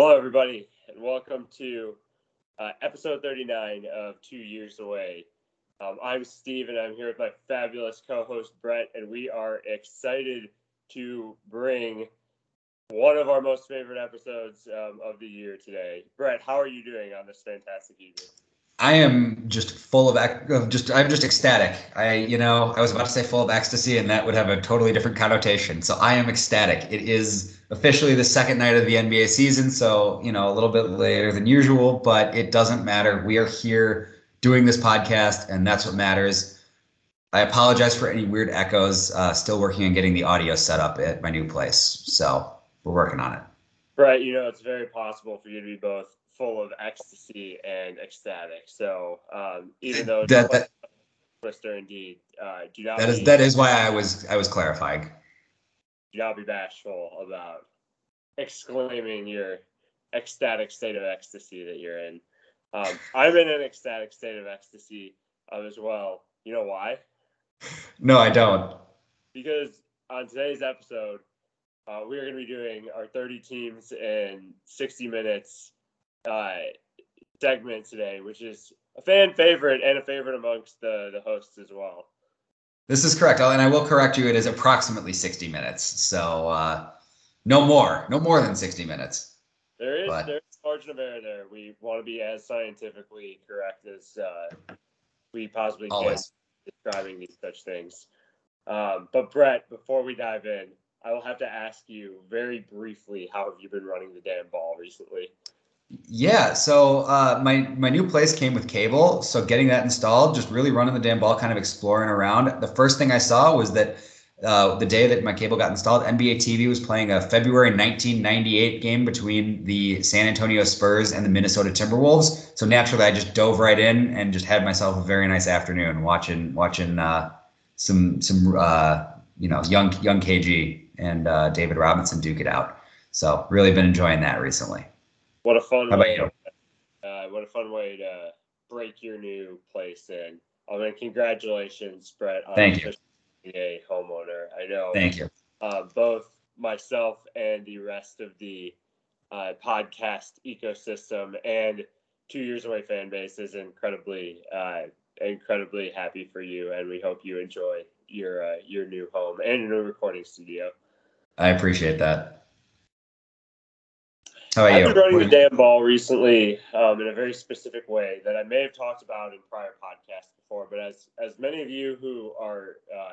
Hello, everybody, and welcome to uh, episode 39 of Two Years Away. Um, I'm Steve, and I'm here with my fabulous co host, Brett, and we are excited to bring one of our most favorite episodes um, of the year today. Brett, how are you doing on this fantastic evening? I am just full of just I'm just ecstatic. I you know I was about to say full of ecstasy, and that would have a totally different connotation. So I am ecstatic. It is officially the second night of the NBA season, so you know a little bit later than usual, but it doesn't matter. We are here doing this podcast, and that's what matters. I apologize for any weird echoes. Uh, still working on getting the audio set up at my new place, so we're working on it. Right, you know it's very possible for you to be both full of ecstasy and ecstatic. So um, even though that, that twister indeed, uh, do not that be, is that is why I was I was clarifying. Do not be bashful about exclaiming your ecstatic state of ecstasy that you're in. Um, I'm in an ecstatic state of ecstasy um, as well. You know why? No, I don't. Because on today's episode, uh, we are going to be doing our 30 teams in 60 minutes uh, segment today, which is a fan favorite and a favorite amongst the, the hosts as well. This is correct. And I will correct you. It is approximately 60 minutes. So uh, no more, no more than 60 minutes. There is, but, there's margin of error there. We want to be as scientifically correct as uh, we possibly always. can describing these such things. Um, but Brett, before we dive in, I will have to ask you very briefly, how have you been running the damn ball recently? Yeah, so uh, my my new place came with cable, so getting that installed, just really running the damn ball, kind of exploring around. The first thing I saw was that uh, the day that my cable got installed, NBA TV was playing a February 1998 game between the San Antonio Spurs and the Minnesota Timberwolves. So naturally, I just dove right in and just had myself a very nice afternoon watching watching uh, some some uh, you know young young KG and uh, David Robinson duke it out. So really been enjoying that recently. What a fun How way! You? Uh, what a fun way to break your new place in. I mean, congratulations, Brett. On Thank you. A homeowner. I know. Thank you. Uh, both myself and the rest of the uh, podcast ecosystem and two years away fan base is incredibly, uh, incredibly happy for you, and we hope you enjoy your uh, your new home and your new recording studio. I appreciate that. How about I've you? been running the damn ball recently um, in a very specific way that I may have talked about in prior podcasts before, but as as many of you who are uh,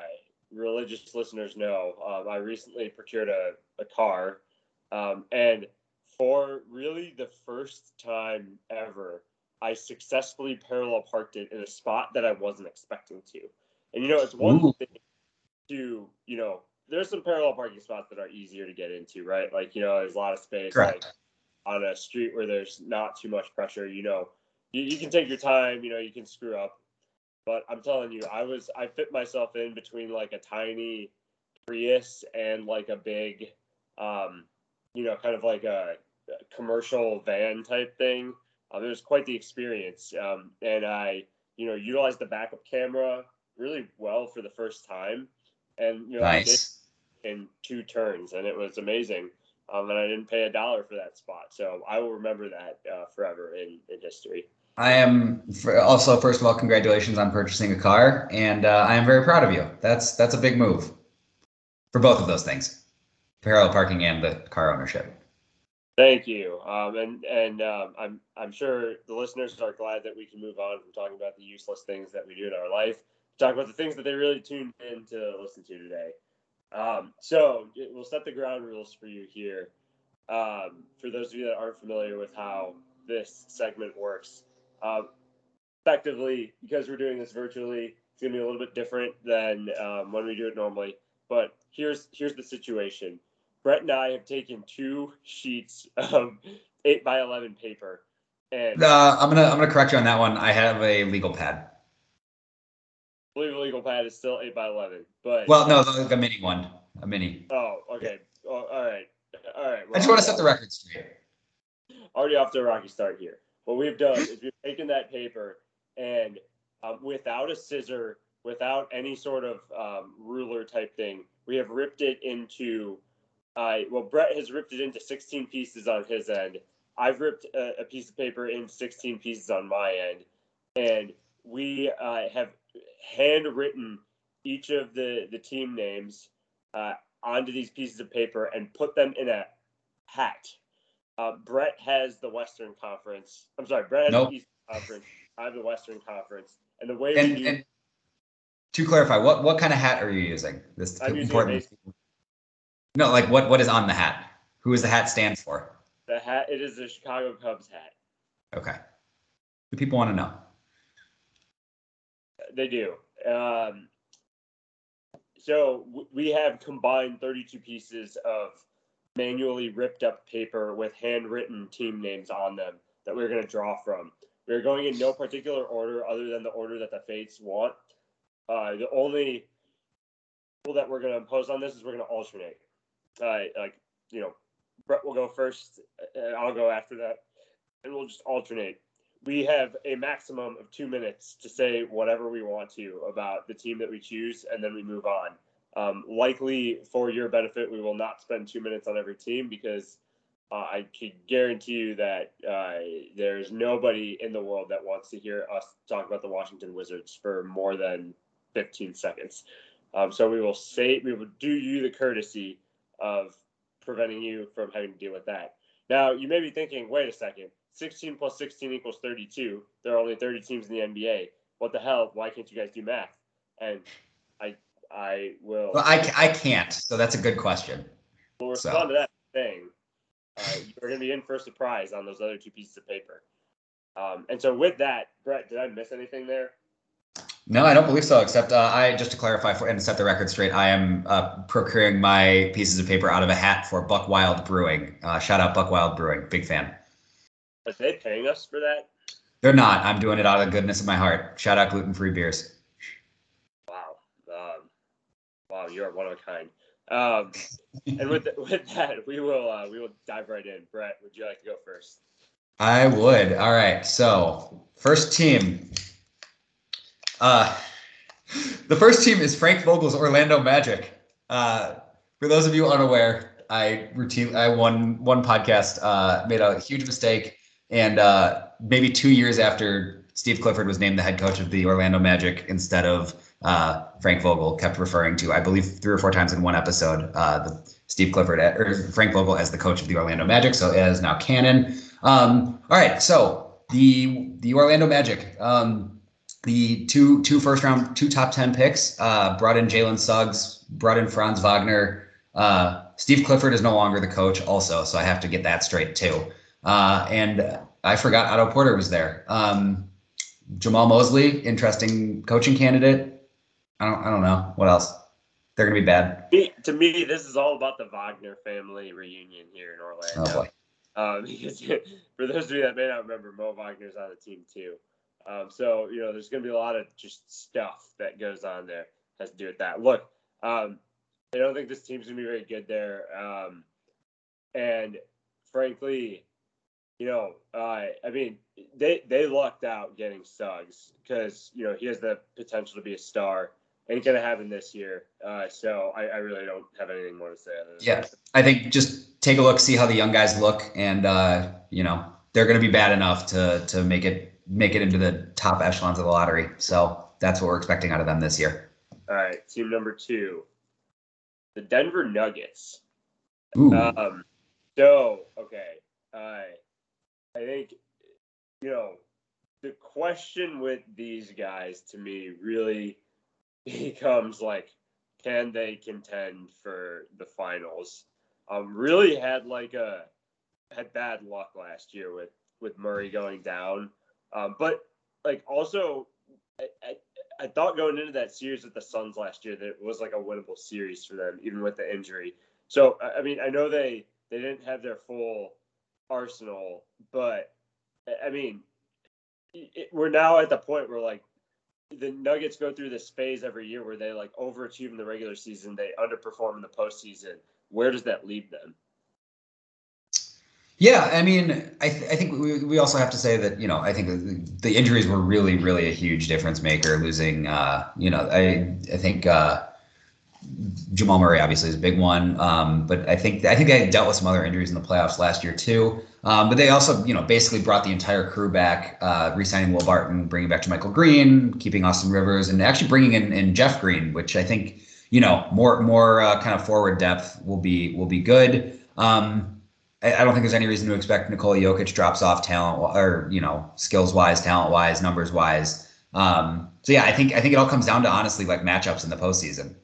religious listeners know, um, I recently procured a, a car, um, and for really the first time ever, I successfully parallel parked it in a spot that I wasn't expecting to. And you know, it's one Ooh. thing to you know, there's some parallel parking spots that are easier to get into, right? Like you know, there's a lot of space. Correct. Like, on a street where there's not too much pressure, you know, you, you can take your time, you know, you can screw up. But I'm telling you, I was I fit myself in between like a tiny Prius and like a big, um, you know, kind of like a, commercial van type thing. Um, it was quite the experience, um, and I, you know, utilized the backup camera really well for the first time, and you know, nice. I did in two turns, and it was amazing um, and I didn't pay a dollar for that spot. So I will remember that uh, forever in, in history. I am also first of all, congratulations on purchasing a car, and uh, I am very proud of you. That's that's a big move for both of those things, parallel parking and the car ownership. Thank you, um, and and um, I'm I'm sure the listeners are glad that we can move on from talking about the useless things that we do in our life, talk about the things that they really tuned in to listen to today. Um, so we'll set the ground rules for you here. Um, for those of you that aren't familiar with how this segment works, um, effectively, because we're doing this virtually, it's going to be a little bit different than um, when we do it normally. But here's here's the situation. Brett and I have taken two sheets of eight by eleven paper, and uh, I'm gonna I'm gonna correct you on that one. I have a legal pad believe a legal pad is still eight by eleven, but well, no, like a mini one, a mini. Oh, okay. Oh, all right, all right. I just want to set the record straight. Already off to a rocky start here. What we've done is we've taken that paper and um, without a scissor, without any sort of um, ruler type thing, we have ripped it into. Uh, well, Brett has ripped it into 16 pieces on his end, I've ripped a, a, piece of paper in 16 pieces on my end, and we uh, have handwritten each of the the team names uh, onto these pieces of paper and put them in a hat. Uh, Brett has the Western Conference. I'm sorry, Brett has nope. the Eastern Conference. I have the Western Conference. And the way and, we do, and to clarify, what what kind of hat are you using? This I'm important. no, like what what is on the hat? Who is the hat stand for? The hat it is the Chicago Cubs hat. Okay. Do people want to know? They do. Um, so we have combined 32 pieces of manually ripped up paper with handwritten team names on them that we're going to draw from. We're going in no particular order other than the order that the fates want. Uh, the only rule that we're going to impose on this is we're going to alternate. Uh, like, you know, Brett will go first, and I'll go after that, and we'll just alternate. We have a maximum of two minutes to say whatever we want to about the team that we choose, and then we move on. Um, likely for your benefit, we will not spend two minutes on every team because uh, I can guarantee you that uh, there's nobody in the world that wants to hear us talk about the Washington Wizards for more than 15 seconds. Um, so we will say we will do you the courtesy of preventing you from having to deal with that. Now you may be thinking, wait a second, 16 plus 16 equals 32. There are only 30 teams in the NBA. What the hell? Why can't you guys do math? And I I will. Well, I, I can't. So that's a good question. We'll respond so. to that thing. Uh, you're going to be in for a surprise on those other two pieces of paper. Um, and so with that, Brett, did I miss anything there? No, I don't believe so. Except uh, I, just to clarify for, and set the record straight, I am uh, procuring my pieces of paper out of a hat for Buck Wild Brewing. Uh, shout out Buck Wild Brewing, big fan. Are they paying us for that? They're not. I'm doing it out of the goodness of my heart. Shout out gluten free beers. Wow, Um, wow, you're one of a kind. Um, and with the, with that, we will uh, we will dive right in. Brett, would you like to go first? I would. All right. So first team. Uh, the first team is Frank Vogel's Orlando Magic. Uh, for those of you unaware, I routine I won one podcast uh, made a huge mistake, and uh, maybe two years after Steve Clifford was named the head coach of the Orlando Magic instead of uh, Frank Vogel kept referring to, I believe, three or four times in one episode, uh, the Steve Clifford or Frank Vogel as the coach of the Orlando Magic. So it is now canon. Um, all right, so the the Orlando Magic, um, the two two first round, two top ten picks, uh, brought in Jalen Suggs, brought in Franz Wagner. Uh, Steve Clifford is no longer the coach, also, so I have to get that straight too. Uh, and I forgot Otto Porter was there. Um, Jamahl Mosley, interesting coaching candidate. I don't. I don't know what else. They're gonna be bad. To me, this is all about the Wagner family reunion here in Orlando. Oh. Um, because for those of you that may not remember, Mo Wagner's on the team too. Um, so you know, there's gonna be a lot of just stuff that goes on there has to do with that. Look, um, I don't think this team's gonna be very good there. Um, and frankly, you know, uh, I mean, they they lucked out getting Suggs because you know he has the potential to be a star ain't gonna happen this year. Uh, so I, I, really don't have anything more to say. yeah, that. I think just take a look, see how the young guys look, and uh, you know they're gonna be bad enough to to make it make it into the top echelons of the lottery. So that's what we're expecting out of them this year. All right, team number two, the Denver Nuggets. Ooh. Um, so okay, uh, I think you know the question with these guys to me really becomes like, can they contend for the finals? Um, really had like a had bad luck last year with with Murray going down, um, but like also I, I, I thought going into that series with the Suns last year that it was like a winnable series for them even with the injury. So I mean I know they they didn't have their full arsenal, but I mean it, we're now at the point where like the Nuggets go through this phase every year where they like overachieve in the regular season, they underperform in the postseason. Where does that leave them? Yeah, I mean, I, th- I think we, we also have to say that you know I think the, injuries were really really a huge difference maker. Losing, uh, you know, I I think uh, Jamal Murray obviously is a big one, um, but I think I think they dealt with some other injuries in the playoffs last year too. Um, but they also, you know, basically brought the entire crew back, uh, re-signing Will Barton, bringing back JaMychal Green, keeping Austin Rivers, and actually bringing in, in Jeff Green, which I think, you know, more more uh, kind of forward depth will be will be good. Um, I, I, don't think there's any reason to expect Nikola Jokic drops off talent or you know skills wise, talent wise, numbers wise. Um, so yeah, I think I think it all comes down to honestly like matchups in the postseason.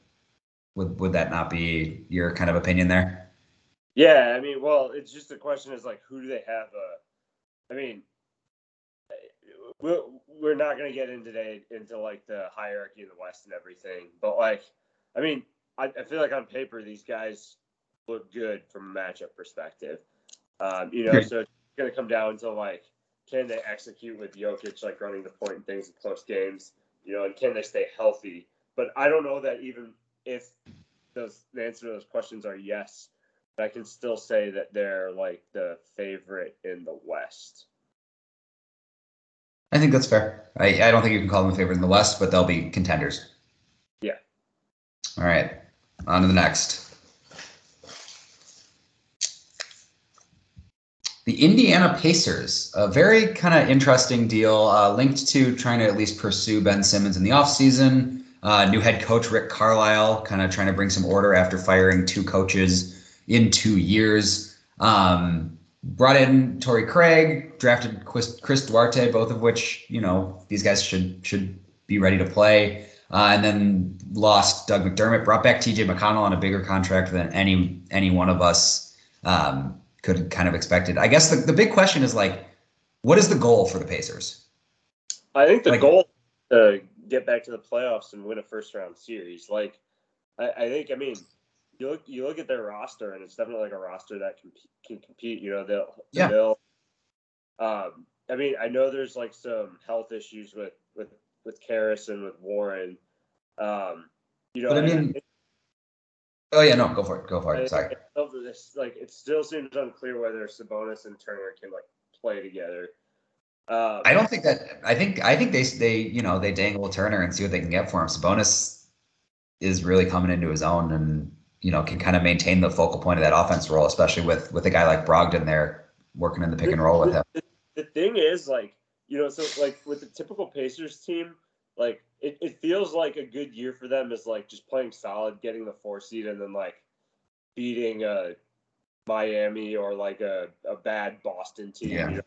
Would would that not be your kind of opinion there? Yeah, I mean, well, it's just the question is like, who do they have? Uh, I mean, we're we're not gonna get into today into like the hierarchy of the West and everything, but like, I mean, I, I feel like on paper these guys look good from a matchup perspective. Um, you know, so it's gonna come down to like, can they execute with Jokic like running the point and things in close games? You know, and can they stay healthy? But I don't know that even if those the answer to those questions are yes I can still say that they're like the favorite in the West. I think that's fair. I, I don't think you can call them a favorite in the West, but they'll be contenders. Yeah. All right. On to the next. The Indiana Pacers, a very kind of interesting deal, uh, linked to trying to at least pursue Ben Simmons in the offseason. Uh, new head coach Rick Carlisle, kind of trying to bring some order after firing two coaches in two years. Um, brought in Torrey Craig, drafted Chris, Chris Duarte, both of which you know these guys should should be ready to play. Uh, and then lost Doug McDermott, brought back TJ McConnell on a bigger contract than any any one of us um, could kind of expected. I guess the, the big question is like, what is the goal for the Pacers? I think the like, goal to get back to the playoffs and win a first round series. Like, I, I think I mean you look you look at their roster, and it's definitely like a roster that can can compete. You know, they'll yeah. they'll. Um, I mean, I know there's like some health issues with with with Caris and with Warren. Um, you know, but I mean. oh yeah, no, go for it. Go for it. Sorry. This, like it still seems unclear whether Sabonis and Turner can like play together. Um, I don't think that. I think I think they they you know they dangle Turner and see what they can get for him. Sabonis is really coming into his own, and you know, can kind of maintain the focal point of that offense role, especially with with a guy like Brogdon there working in the pick and roll with him. The, the thing is, like, you know, so like with the typical Pacers team, like it, it feels like a good year for them is like just playing solid, getting the four seed, and then like beating a Miami or like a, a bad Boston team. Yeah. You know?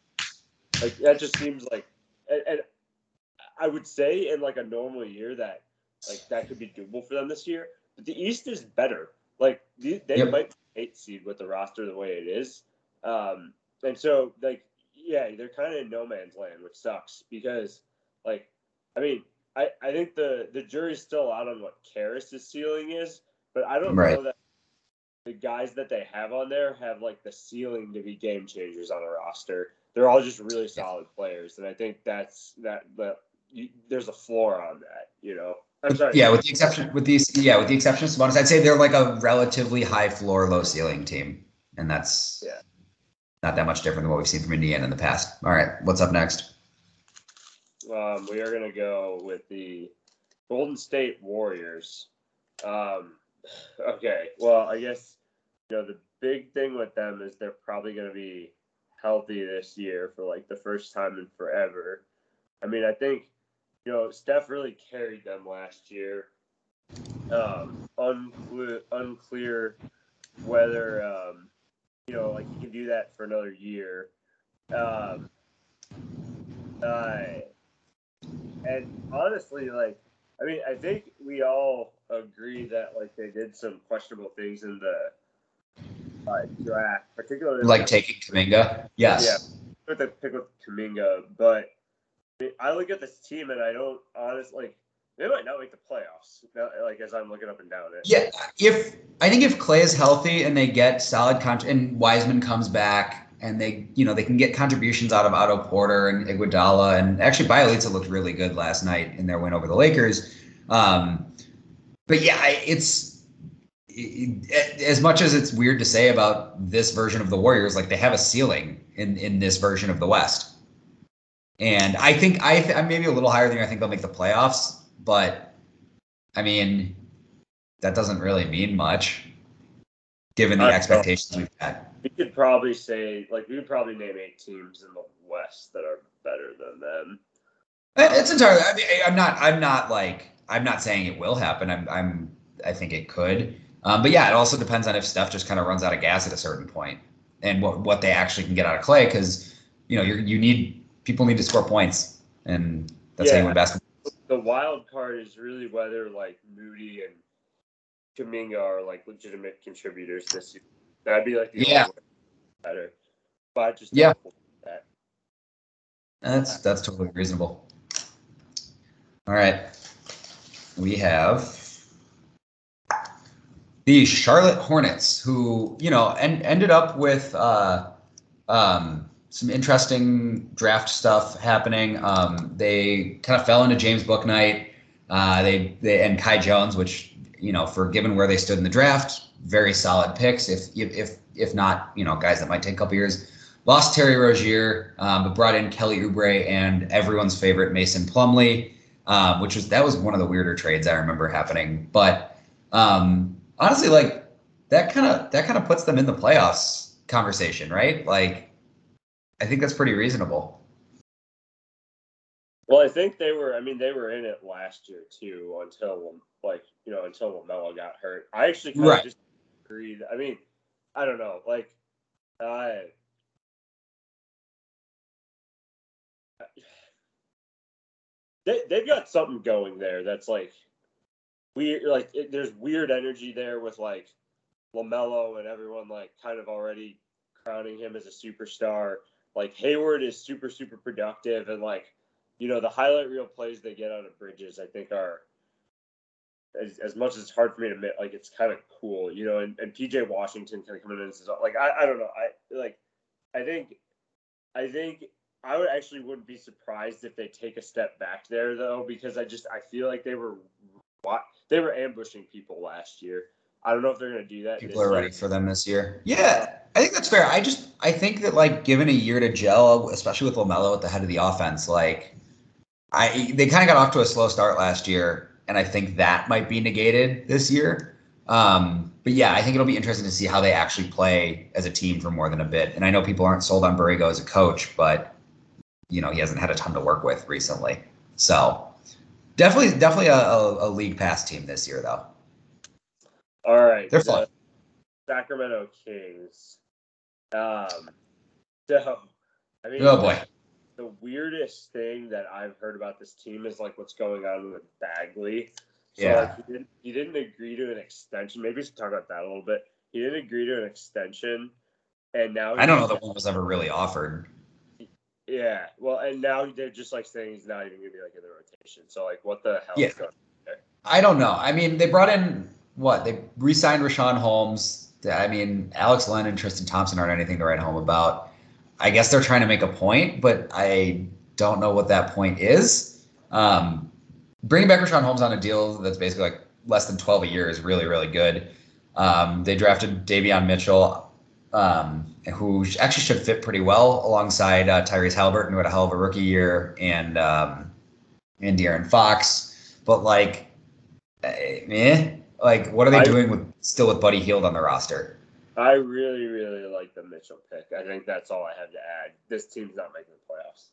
Like that just seems like, and, and I would say in like a normal year that like that could be doable for them this year. But the East is better. Like they, yep. might be eight seed with the roster the way it is, um, and so like yeah, they're kind of in no man's land, which sucks because like I mean I I think the the jury's still out on what Caris's ceiling is, but I don't right. know that the guys that they have on there have like the ceiling to be game changers on a roster. They're all just really solid players, and I think that's that. That you, there's a floor on that, you know. I'm sorry. Yeah, with the exception with these yeah, with the exception of Sabonis, I'd say they're like a relatively high floor, low ceiling team. And that's yeah. not that much different than what we've seen from Indiana in the past. All right, what's up next? Um, we are gonna go with the Golden State Warriors. Um, okay, well, I guess you know the big thing with them is they're probably gonna be healthy this year for like the first time in forever. I mean, I think you know, Steph really carried them last year. Um, unclear, unclear whether um, you know, like he can do that for another year. Um, uh, and honestly, like, I mean, I think we all agree that like they did some questionable things in the draft, particularly like taking Kuminga. Yes. Yeah, with the pick with Kuminga, but I look at this team and I don't honestly. They might not make the playoffs. Like as I'm looking up and down it. Yeah, if I think if Clay is healthy and they get solid con- and Wiseman comes back and they you know they can get contributions out of Otto Porter and Iguodala and actually Bjelica looked really good last night in their win over the Lakers. Um, but yeah, it's it, as much as it's weird to say about this version of the Warriors, like they have a ceiling in in this version of the West. And I think I th- I'm maybe a little higher than you. I think they'll make the playoffs, but I mean, that doesn't really mean much. given the I- expectations we've had. We could probably say like we could probably name eight teams in the West that are better than them. It's entirely. I mean, I'm not. I'm not like. I'm not saying it will happen. I'm. I'm. I think it could. Um, but yeah, it also depends on if Steph just kind of runs out of gas at a certain point, and what what they actually can get out of Clay, because you know you you need people need to score points, and that's how you win basketball. The wild card is really whether like Moody and Kuminga are like legitimate contributors this year. That'd be like the Yeah. better. But I just Yeah. that. That's that's totally reasonable. All right, we have the Charlotte Hornets, who you know en- ended up with uh, um, some interesting draft stuff happening. Um, they kind of fell into James Bouknight. Uh, they they and Kai Jones, which you know for given where they stood in the draft, very solid picks. If if if not, you know guys that might take a couple years. Lost Terry Rozier, um, but brought in Kelly Oubre and everyone's favorite Mason Plumlee, um, which was that was one of the weirder trades I remember happening. But um, honestly, like that kind of that kind of puts them in the playoffs conversation, right? Like, I think that's pretty reasonable. Well, I think they were. I mean, they were in it last year too, until like you know until Lamelo got hurt. I actually kind Right. of disagreed. I mean, I don't know. Like, I they they've got something going there that's like weird. Like, it, there's weird energy there with like Lamelo and everyone like kind of already crowning him as a superstar. Like Hayward is super super productive and like you know the highlight reel plays they get out of Bridges I think are as, as much as it's hard for me to admit like it's kind of cool you know and, and PJ Washington kind of coming in and like I, I don't know I like I think I think I would actually wouldn't be surprised if they take a step back there though because I just I feel like they were wa- they were ambushing people last year I don't know if they're gonna do that People are ready year. for them this year. Yeah, I think that's fair. I just I think that like given a year to gel, especially with Lamelo at the head of the offense, like I they kind of got off to a slow start last year, and I think that might be negated this year. Um, but yeah, I think it'll be interesting to see how they actually play as a team for more than a bit. And I know people aren't sold on Borrego as a coach, but you know he hasn't had a ton to work with recently. So definitely, definitely a, a, a league pass team this year, though. All right. They're fun. Sacramento Kings. Um, so, I mean, Oh boy. the weirdest thing that I've heard about this team is like what's going on with Bagley. So Yeah. like, he didn't he didn't agree to an extension. Maybe we should talk about that a little bit. He didn't agree to an extension, and now I don't know that one was ever really offered. Yeah, well, and now they're just like saying he's not even gonna be like in the rotation. So like, what the hell Yeah. is going? I don't know. I mean, they brought in what? They re-signed Richaun Holmes. I mean, Alex Len and Tristan Thompson aren't anything to write home about. I guess they're trying to make a point, but I don't know what that point is. Um, bringing back Richaun Holmes on a deal that's basically like less than 12 a year is really, really good. Um, they drafted Davion Mitchell, um, who actually should fit pretty well alongside uh, Tyrese Halliburton, who had a hell of a rookie year, and um, and De'Aaron Fox. But like, eh, like what are they I- doing with still with Buddy Hield on the roster? I really, really like the Mitchell pick. I think that's all I have to add. This team's not making the playoffs.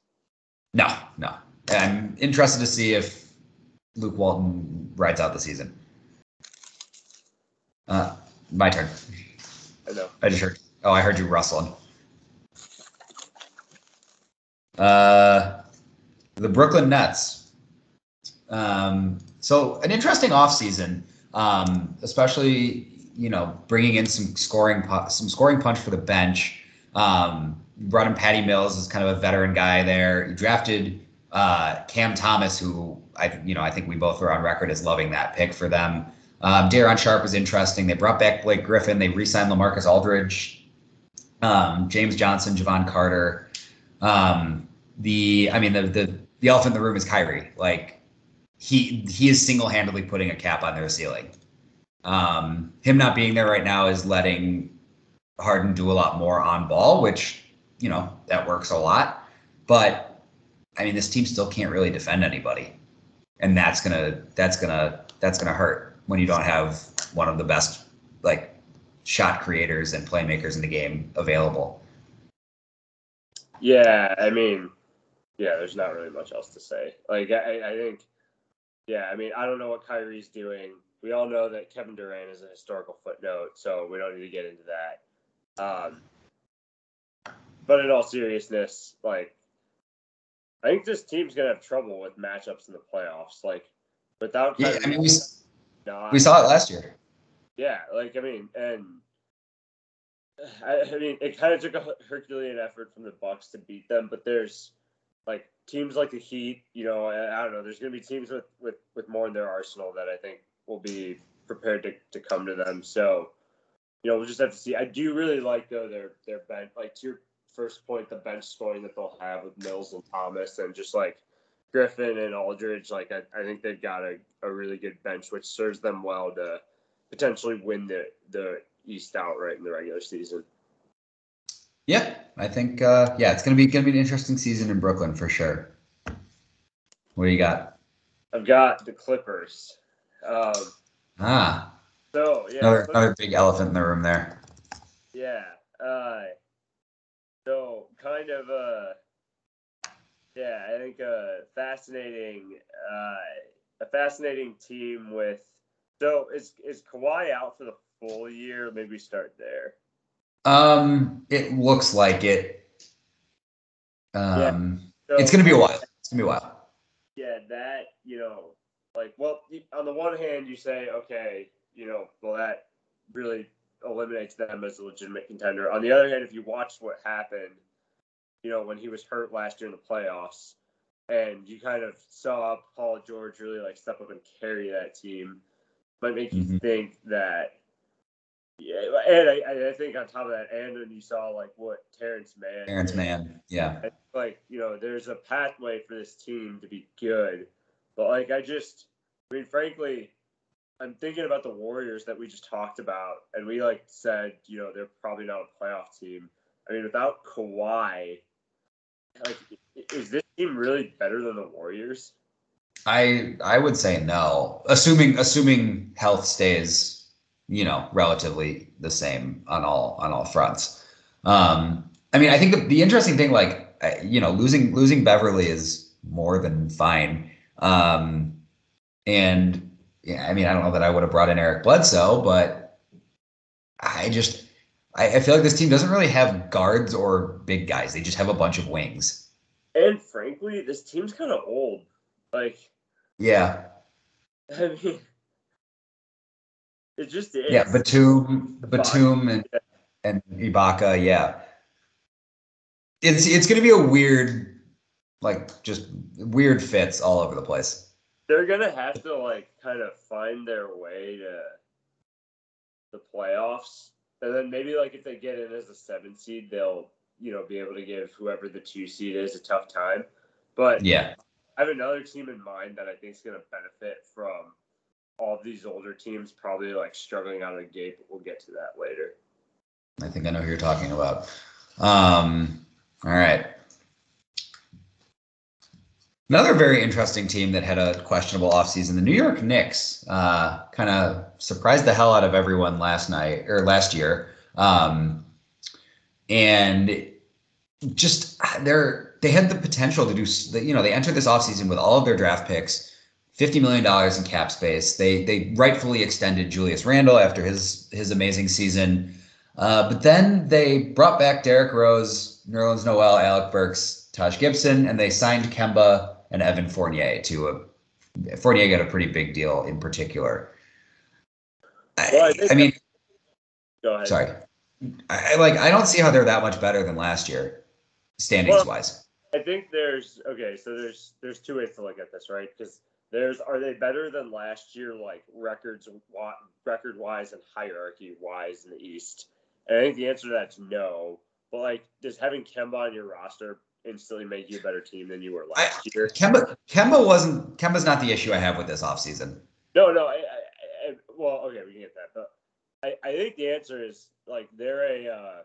No, no. I'm interested to see if Luke Walton rides out the season. Uh, my turn. I know. I just heard. Oh, I heard you rustling. Uh, the Brooklyn Nets. Um, so an interesting offseason, um, especially you know bringing in some scoring pu- some scoring punch for the bench. Um, brought in Patty Mills as kind of a veteran guy there. You drafted uh, Cam Thomas, who I you know I think we both were on record as loving that pick for them. Um, Day'Ron Sharpe was interesting. They brought back Blake Griffin. They re-signed Lamarcus Aldridge, um, James Johnson, Jevon Carter. Um, the I mean the the the elephant in the room is Kyrie. Like he he is single-handedly putting a cap on their ceiling. Um, him not being there right now is letting Harden do a lot more on ball, which you know that works a lot. But I mean, this team still can't really defend anybody, and that's gonna that's gonna that's gonna hurt when you don't have one of the best like shot creators and playmakers in the game available. Yeah, I mean, yeah, there's not really much else to say. Like, I, I think, yeah, I mean, I don't know what Kyrie's doing. We all know that Kevin Durant is a historical footnote, so we don't need to get into that. Um, but in all seriousness, like, I think this team's gonna have trouble with matchups in the playoffs. Like, without Yeah, I mean, we, we saw it last year. Yeah, like I mean, and I, I mean, it kind of took a Herculean effort from the Bucks to beat them, but there's like teams like the Heat. You know, I, don't know. There's going to be teams with with with more in their arsenal that I think will be prepared to to come to them. So, you know, we'll just have to see. I do really like though their their bench. Like to your first point, the bench scoring that they'll have with Mills and Thomas, and just like Griffin and Aldridge. Like I, I think they've got a, a really good bench, which serves them well to potentially win the the East outright in the regular season. Yeah, I think uh, yeah, it's gonna be gonna be an interesting season in Brooklyn for sure. What do you got? I've got the Clippers. Um, Ah, so yeah, another another big elephant in the room there. Yeah. Uh, so kind of uh, yeah, I think a fascinating uh, a fascinating team with. So is is Kawhi out for the full year? Maybe we start there. Um, it looks like it. Um, So, it's gonna be a while. It's gonna be a while. Yeah, that you know, like, well, on the one hand, you say, okay, you know, well, that really eliminates them as a legitimate contender. On the other hand, if you watch what happened, you know, when he was hurt last year in the playoffs, and you kind of saw Paul George really like step up and carry that team, might make you Mhm. think that. Yeah, and I, I think on top of that, and then you saw like what Terance Mann, Terrence did man, yeah. Like you know there's a pathway for this team to be good but like i just i mean frankly i'm thinking about the warriors that we just talked about and we like said you know they're probably not a playoff team i mean without Kawhi, like is this team really better than the warriors I I would say no, assuming assuming health stays, you know, relatively the same on all on all fronts. Um, I mean, I think the, the interesting thing, like you know, losing losing Beverley is more than fine. Um, and yeah, I mean, I don't know that I would have brought in Eric Bledsoe, but I just I, I feel like this team doesn't really have guards or big guys. They just have a bunch of wings. and frankly this team's kind of old like Yeah, i mean it just is yeah, Batum, Batum, and and Ibaka, yeah. It's it's gonna be a weird, like just weird fits all over the place. they're gonna have to like kind of find their way to the playoffs, and then maybe like if they get in as a seven seed, they'll you know be able to give whoever the two seed is a tough time. But Yeah, I have another team in mind that I think is gonna benefit from all these older teams probably like struggling out of the gate, but we'll get to that later. I think I know who you're talking about. Um, all right. Another very interesting team that had a questionable offseason, the New York Knicks, uh, kind of surprised the hell out of everyone last night or last year. Um, and just they're they had the potential to do you know they entered this offseason with all of their draft picks $50 million in cap space they they rightfully extended julius randle after his his amazing season uh, but then they brought back Derrick Rose, Nerlens Noel, Alec Burks, Taj Gibson, and they signed Kemba and Evan Fournier to a. Fournier got a pretty big deal in particular. Well, I I, I mean, Go ahead. sorry. I, I like. I don't see how they're that much better than last year, standings Well- wise. I think there's okay, so there's there's two ways to look at this, right? Because there's are they better than last year, like records record wise and hierarchy wise in the East? And I think the answer to that's no. But like, does having Kemba on your roster instantly make you a better team than you were last year? Kemba Kemba wasn't Kemba's not the issue I have with this offseason. No, no. I, I, I well, okay, we can get that, but I, I think the answer is like they're a uh,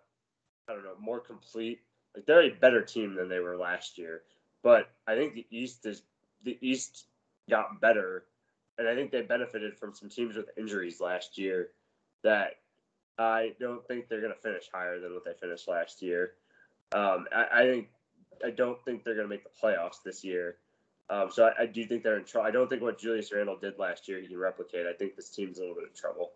I don't know more complete. Like they're a better team than they were last year, but I think the East is the East got better, and I think they benefited from some teams with injuries last year that I don't think they're going to finish higher than what they finished last year. Um, I, I, think I don't think they're going to make the playoffs this year. Um, so I, I, do think they're in trouble. I don't think what Julius Randle did last year he can replicate. I think this team's a little bit of trouble.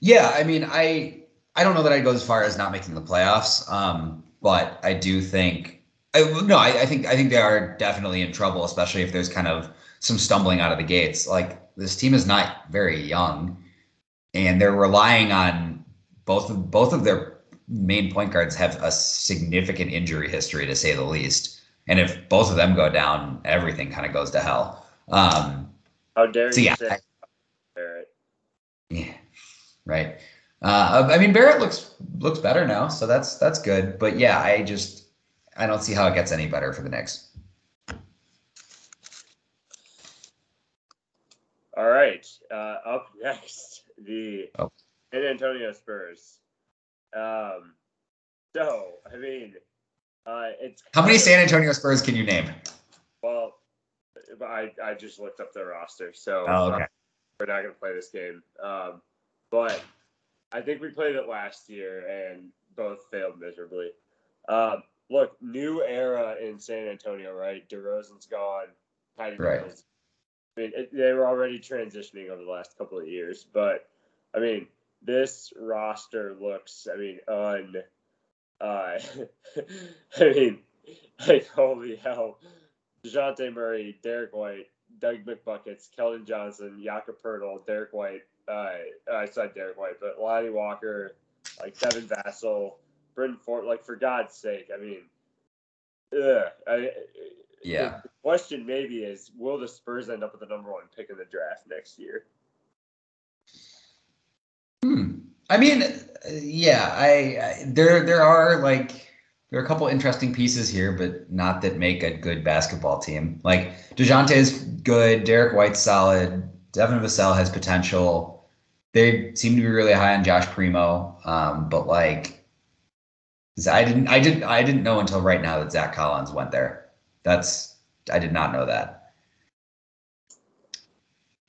Yeah, I mean, I I don't know that I'd go as far as not making the playoffs, um, but I do think I, no, I, I think I think they are definitely in trouble, especially if there's kind of some stumbling out of the gates. Like this team is not very young, and they're relying on both of both of their main point guards have a significant injury history to say the least. And if both of them go down, everything kind of goes to hell. Um, How dare so you yeah, say Barrett? Yeah, right. Uh, I mean, Barrett looks looks better now, so that's that's good. But yeah, I just I don't see how it gets any better for the Knicks. All right, uh, up next, the oh. San Antonio Spurs. Um, so I mean, uh, it's how many San Antonio Spurs can you name? Well, I I just looked up their roster, so oh, okay. we're not gonna play this game. Um, but I think we played it last year and both failed miserably. Um, look, new era in San Antonio, right? DeRozan's gone. Patty right. I mean, it, they were already transitioning over the last couple of years, but I mean, this roster looks, I mean, un. Uh, I mean, like holy hell, Dejounte Murray, Derrick White, Doug McBuckets, Keldon Johnson, Jakob Poeltl, Derrick White. Uh, I said Derrick White, but Lonnie Walker, like Devin Vassell, Bryn Fort. Like for God's sake, I mean, ugh, I, yeah. The question maybe is, will the Spurs end up with the number one pick in the draft next year? Hmm. I mean, yeah, I, I there there are like there are a couple interesting pieces here, but not that make a good basketball team. Like Dejounte is good, Derrick White's solid, Devin Vassell has potential. They seem to be really high on Josh Primo, um, but like I didn't I didn't I didn't know until right now that Zach Collins went there. That's I did not know that.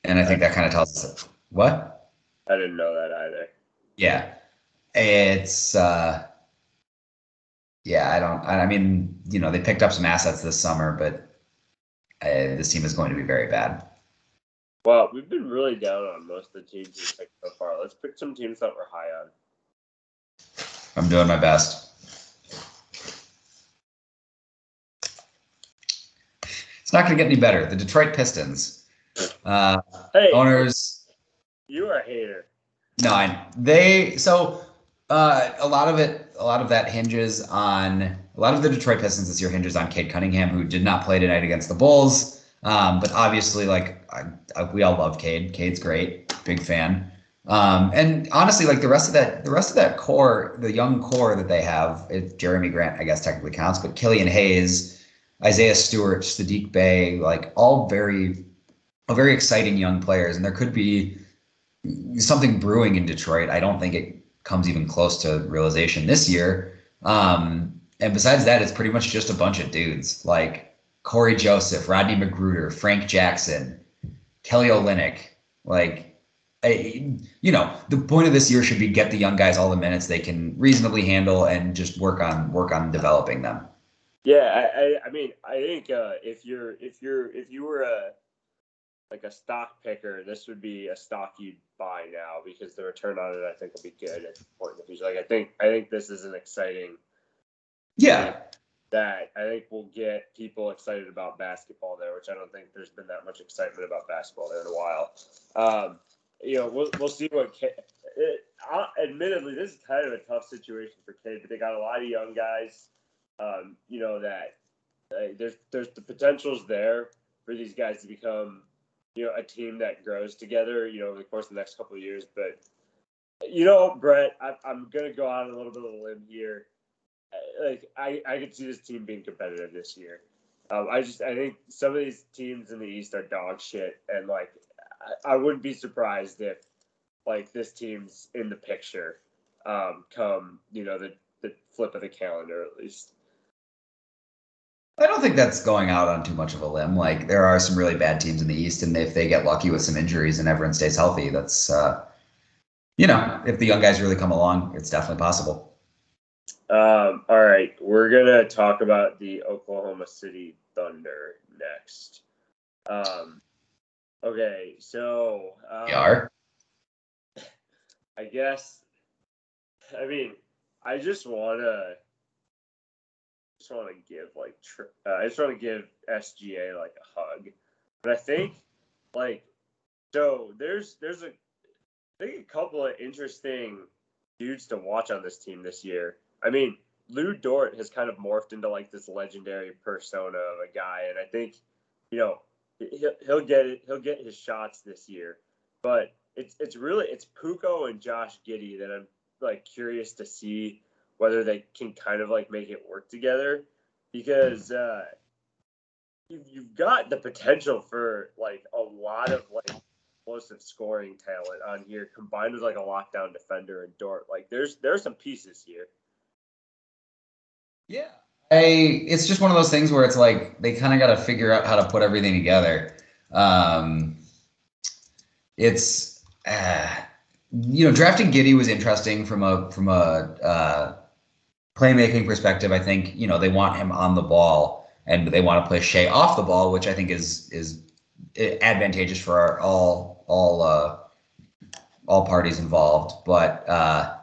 And I think that kind of tells us what? I didn't know that either. Yeah. It's uh yeah, I don't I mean, you know, they picked up some assets this summer, but uh, this team is going to be very bad. Well, we've been really down on most of the teams we picked so far. Let's pick some teams that we're high on. I'm doing my best. It's not going to get any better. The Detroit Pistons. Uh, hey, owners. You are a hater. No, they so uh, a lot of it, a lot of that hinges on a lot of the Detroit Pistons this year hinges on Cade Cunningham, who did not play tonight against the Bulls. Um, but obviously, like I, I, we all love Cade. Cade's great, big fan. Um, and honestly, like the rest of that, the rest of that core, the young core that they have, if Jerami Grant, I guess technically counts, but Killian Hayes, Isaiah Stewart, Saddiq Bey, like all very, very exciting young players. And there could be something brewing in Detroit. I don't think it comes even close to realization this year. Um, and besides that, it's pretty much just a bunch of dudes like Cory Joseph, Rodney McGruder, Frank Jackson, Kelly Olynyk. Like, I, you know, the point of this year should be get the young guys all the minutes they can reasonably handle and just work on work on developing them. Yeah, I, I, I mean, I think uh, if you're if you're if you were a like a stock picker, this would be a stock you'd buy now because the return on it, I think, will be good at the point in the future. Like, I think I think this is an exciting. Yeah. That I think will get people excited about basketball there, which I don't think there's been that much excitement about basketball there in a while. Um, you know, we'll we'll see what. It, uh, admittedly, this is kind of a tough situation for Cade, but they got a lot of young guys um, you know that uh, there's there's the potentials there for these guys to become you know a team that grows together you know over the course of the next couple of years but you know brett I, i'm gonna go out on a little bit of a limb here like i i could see this team being competitive this year um, i just i think some of these teams in the east are dog shit and like i, I wouldn't be surprised if like this team's in the picture um, come you know the the flip of the calendar at least I don't think that's going out on too much of a limb. Like there are some really bad teams in the East, and if they get lucky with some injuries and everyone stays healthy, that's uh, you know, if the young guys really come along, it's definitely possible. Um, all right, we're gonna talk about the Oklahoma City Thunder next. Um, okay, so um, We are. I guess. I mean, I just wanna, just want to give like, tr- uh, I just want to give SGA like a hug, but I think like, so there's there's a, I think a couple of interesting dudes to watch on this team this year. I mean, Lu Dort has kind of morphed into like this legendary persona of a guy, and I think, you know, he'll, he'll get it. He'll get his shots this year, but it's it's really it's Poku and Josh Giddey that I'm like curious to see whether they can kind of like make it work together because uh, you, you've got the potential for like a lot of like explosive scoring talent on here combined with like a lockdown defender and Dort. Like there's there's some pieces here. Yeah. I it's just one of those things where it's like they kind of got to figure out how to put everything together. Um, it's uh, you know drafting Giddey was interesting from a from a uh, playmaking perspective. I think you know they want him on the ball and they want to play Shai off the ball, which I think is is advantageous for our, all all uh, all parties involved. But uh,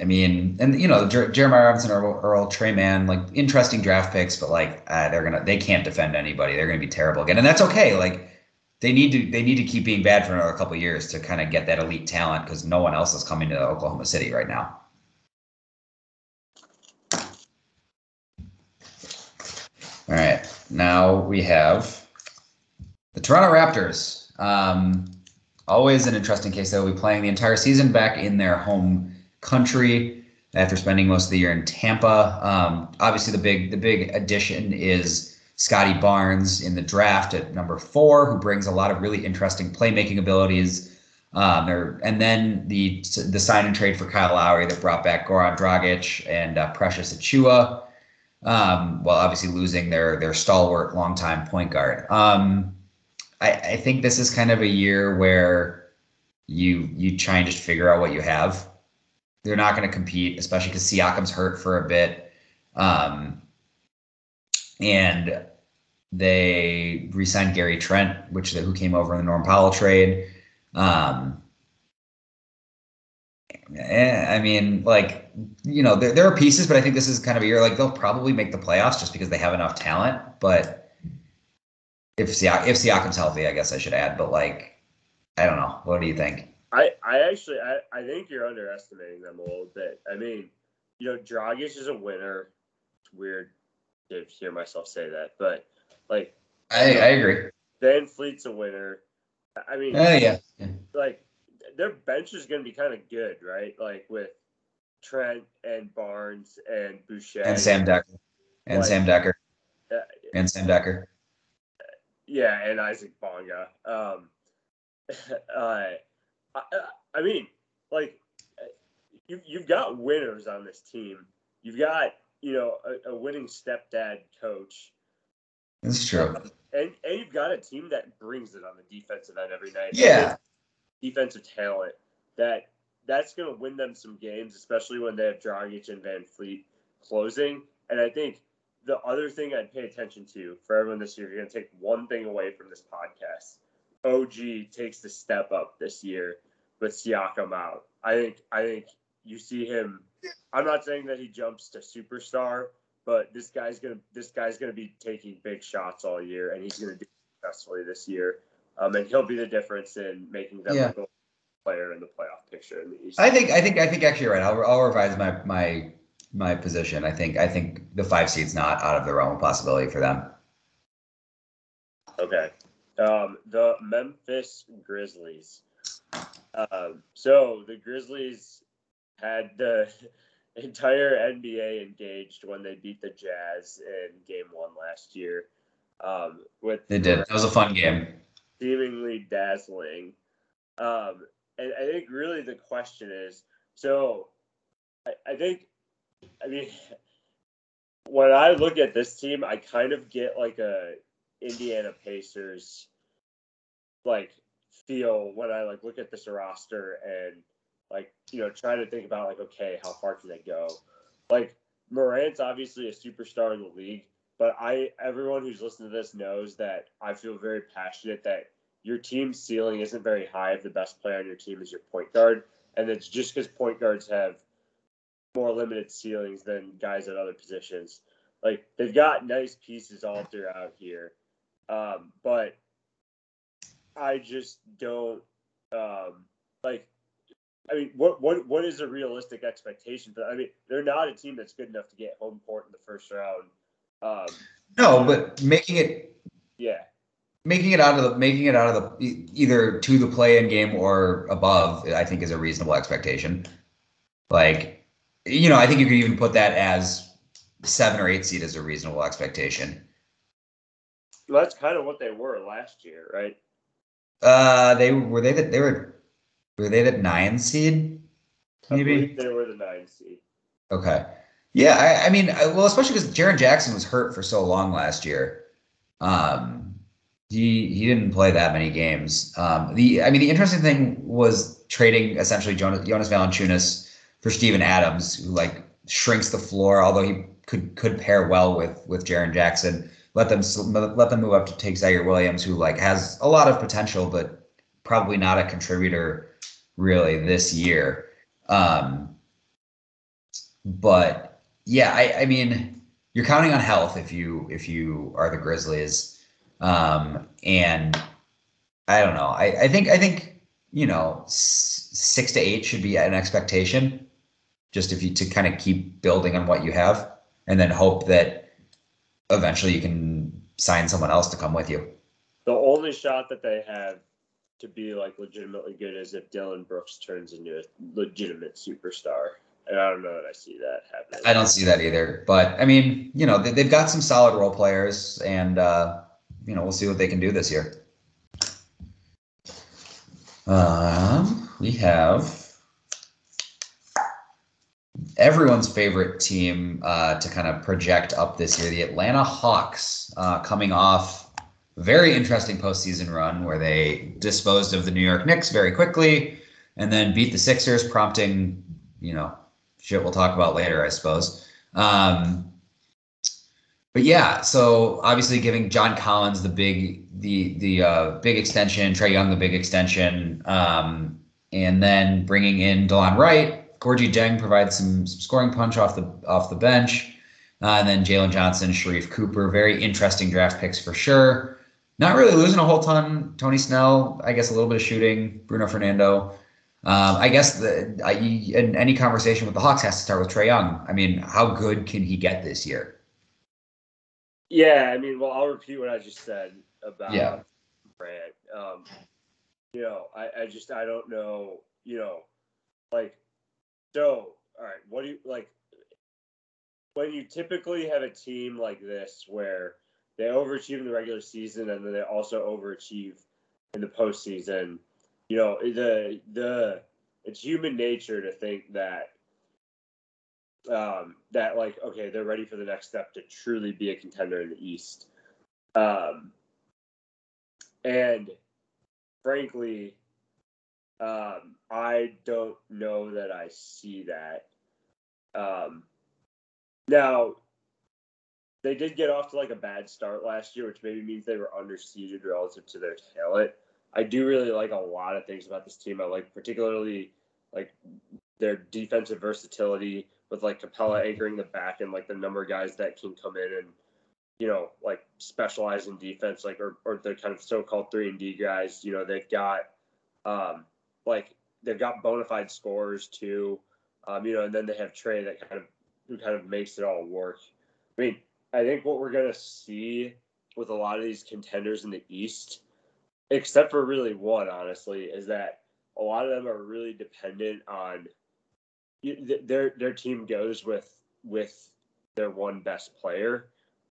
I mean, and you know, Jer- Jeremiah Robinson, Earl, Earl, Tre Mann, like interesting draft picks, but like uh, they're gonna they can't defend anybody. They're gonna be terrible again, and that's okay. Like they need to they need to keep being bad for another couple years to kind of get that elite talent because no one else is coming to Oklahoma City right now. All right, now we have the Toronto Raptors. Um, always an interesting case. They'll be playing the entire season back in their home country after spending most of the year in Tampa. Um, obviously, the big the big addition is Scottie Barnes in the draft at number four, who brings a lot of really interesting playmaking abilities. Um, and then the the sign and trade for Kyle Lowry that brought back Goran Dragic and uh, Precious Achiuwa. Um, well, obviously losing their their stalwart longtime point guard. Um, I, I think this is kind of a year where you you try and just figure out what you have. They're not going to compete, especially because Siakam's hurt for a bit, um, and they re-signed Gary Trent, which who came over in the Norm Powell trade. Um, I mean, like, you know, there, there are pieces, but I think this is kind of a year like they'll probably make the playoffs just because they have enough talent. But if Siak- if Siakam's healthy, I guess I should add. But like, I don't know. What do you think? I, I actually I, I think you're underestimating them a little bit. I mean, you know, Dragic is a winner. It's weird to hear myself say that, but like I, I agree. VanVleet's a winner. I mean, Oh yeah. like their bench is going to be kind of good, right? Like with Trent and Barnes and Boucher And Sam Dekker. And Like- Sam Dekker. Uh, And Sam Dekker. yeah, and Isaac Bonga. Um, uh, I, I mean, like you you've got winners on this team. You've got you know a, a winning stepdad coach, It's true. and and you've got a team that brings it on the defensive end every night. Yeah. defensive talent that that's going to win them some games, especially when they have Dragic and VanVleet closing. And I think the other thing I'd pay attention to for everyone this year, you're going to take one thing away from this podcast. OG takes the step up this year with Siakam out. I think I think you see him. I'm not saying that he jumps to superstar, but this guy's gonna this guy's gonna be taking big shots all year, and he's gonna do it successfully this year. Um, and he'll be the difference in making them Yeah. a player in the playoff picture in the East. I think I think I think actually you're right. I'll, I'll revise my my my position. I think I think the five seed's not out of the realm of possibility for them. Okay. Um, the Memphis Grizzlies. Um, so the Grizzlies had the entire NBA engaged when they beat the Jazz in Game One last year. Um, with They did. That was a fun game. seemingly dazzling. Um, and I think really the question is so I, I think, I mean, when I look at this team, I kind of get like a Indiana Pacers like feel when I like look at this roster and like you know try to think about like okay, how far can they go? Like Morant's obviously a superstar in the league, but I everyone who's listened to this knows that I feel very passionate that your team's ceiling isn't very high if the best player on your team is your point guard, and it's just because point guards have more limited ceilings than guys at other positions. Like they've got nice pieces all throughout here, um, but I just don't um, like. I mean, what what what is a realistic expectation? But I mean, they're not a team that's good enough to get home court in the first round. Um, no, but making it yeah, making it out of the making it out of the either to the play-in game or above, I think is a reasonable expectation. Like, you know, I think you could even put that as seven or eight seed as a reasonable expectation. Well, that's kind of what they were last year, right? Uh, they were they that they were were they the nine seed? Maybe they were the nine seed. Okay. Yeah, I, I mean, well, especially because Jaren Jackson was hurt for so long last year. Um, he he didn't play that many games. Um, the I mean, the interesting thing was trading essentially Jonas, Jonas Valanciunas for Steven Adams, who like shrinks the floor, although he could could pair well with with Jaren Jackson. Let them let them move up to take Ziaire Williams, who like has a lot of potential, but probably not a contributor really this year. Um, but yeah, I, I mean, you're counting on health if you if you are the Grizzlies, um, and I don't know. I, I think I think you know six to eight should be an expectation, just if you to kind of keep building on what you have and then hope that eventually you can sign someone else to come with you. The only shot that they have to be like legitimately good is if Dillon Brooks turns into a legitimate superstar. And I don't know that I see that happening. I don't see that either. But I mean, you know, they, have got some solid role players, and uh, you know, we'll see what they can do this year. Um, we have everyone's favorite team uh, to kind of project up this year, the Atlanta Hawks, uh, coming off very interesting postseason run where they disposed of the New York Knicks very quickly and then beat the Sixers, prompting, you know, shit we'll talk about later, I suppose. Um, but yeah, so obviously giving John Collins the big the the uh, big extension, Trae Young the big extension, um, and then bringing in Delon Wright, Gorgui Dieng provides some, some scoring punch off the off the bench. Uh, and then Jalen Johnson, Sharife Cooper, very interesting draft picks for sure. Not really losing a whole ton. Tony Snell, I guess a little bit of shooting. Bruno Fernando. Um, I guess the I, in any conversation with the Hawks has to start with Trae Young. I mean, how good can he get this year? Yeah, I mean, well, I'll repeat what I just said about yeah. Brad. Um, you know, I, I just I don't know. You know, like so, all right, what do you like when you typically have a team like this where they overachieve in the regular season and then they also overachieve in the postseason? You know, the the it's human nature to think that um, that like okay, they're ready for the next step to truly be a contender in the East. Um, and frankly, um, I don't know that I see that. Um, now, they did get off to like a bad start last year, which maybe means they were underseeded relative to their talent. I do really like a lot of things about this team. I like particularly like their defensive versatility with like Capela anchoring the back and like the number of guys that can come in and you know like specialize in defense, like or or the kind of so-called three and D guys. You know they've got um, like they've got bona fide scores too, um, you know, and then they have Trae that kind of who kind of makes it all work. I mean, I think what we're gonna see with a lot of these contenders in the East, except for really one, honestly, is that a lot of them are really dependent on their their team goes with with their one best player,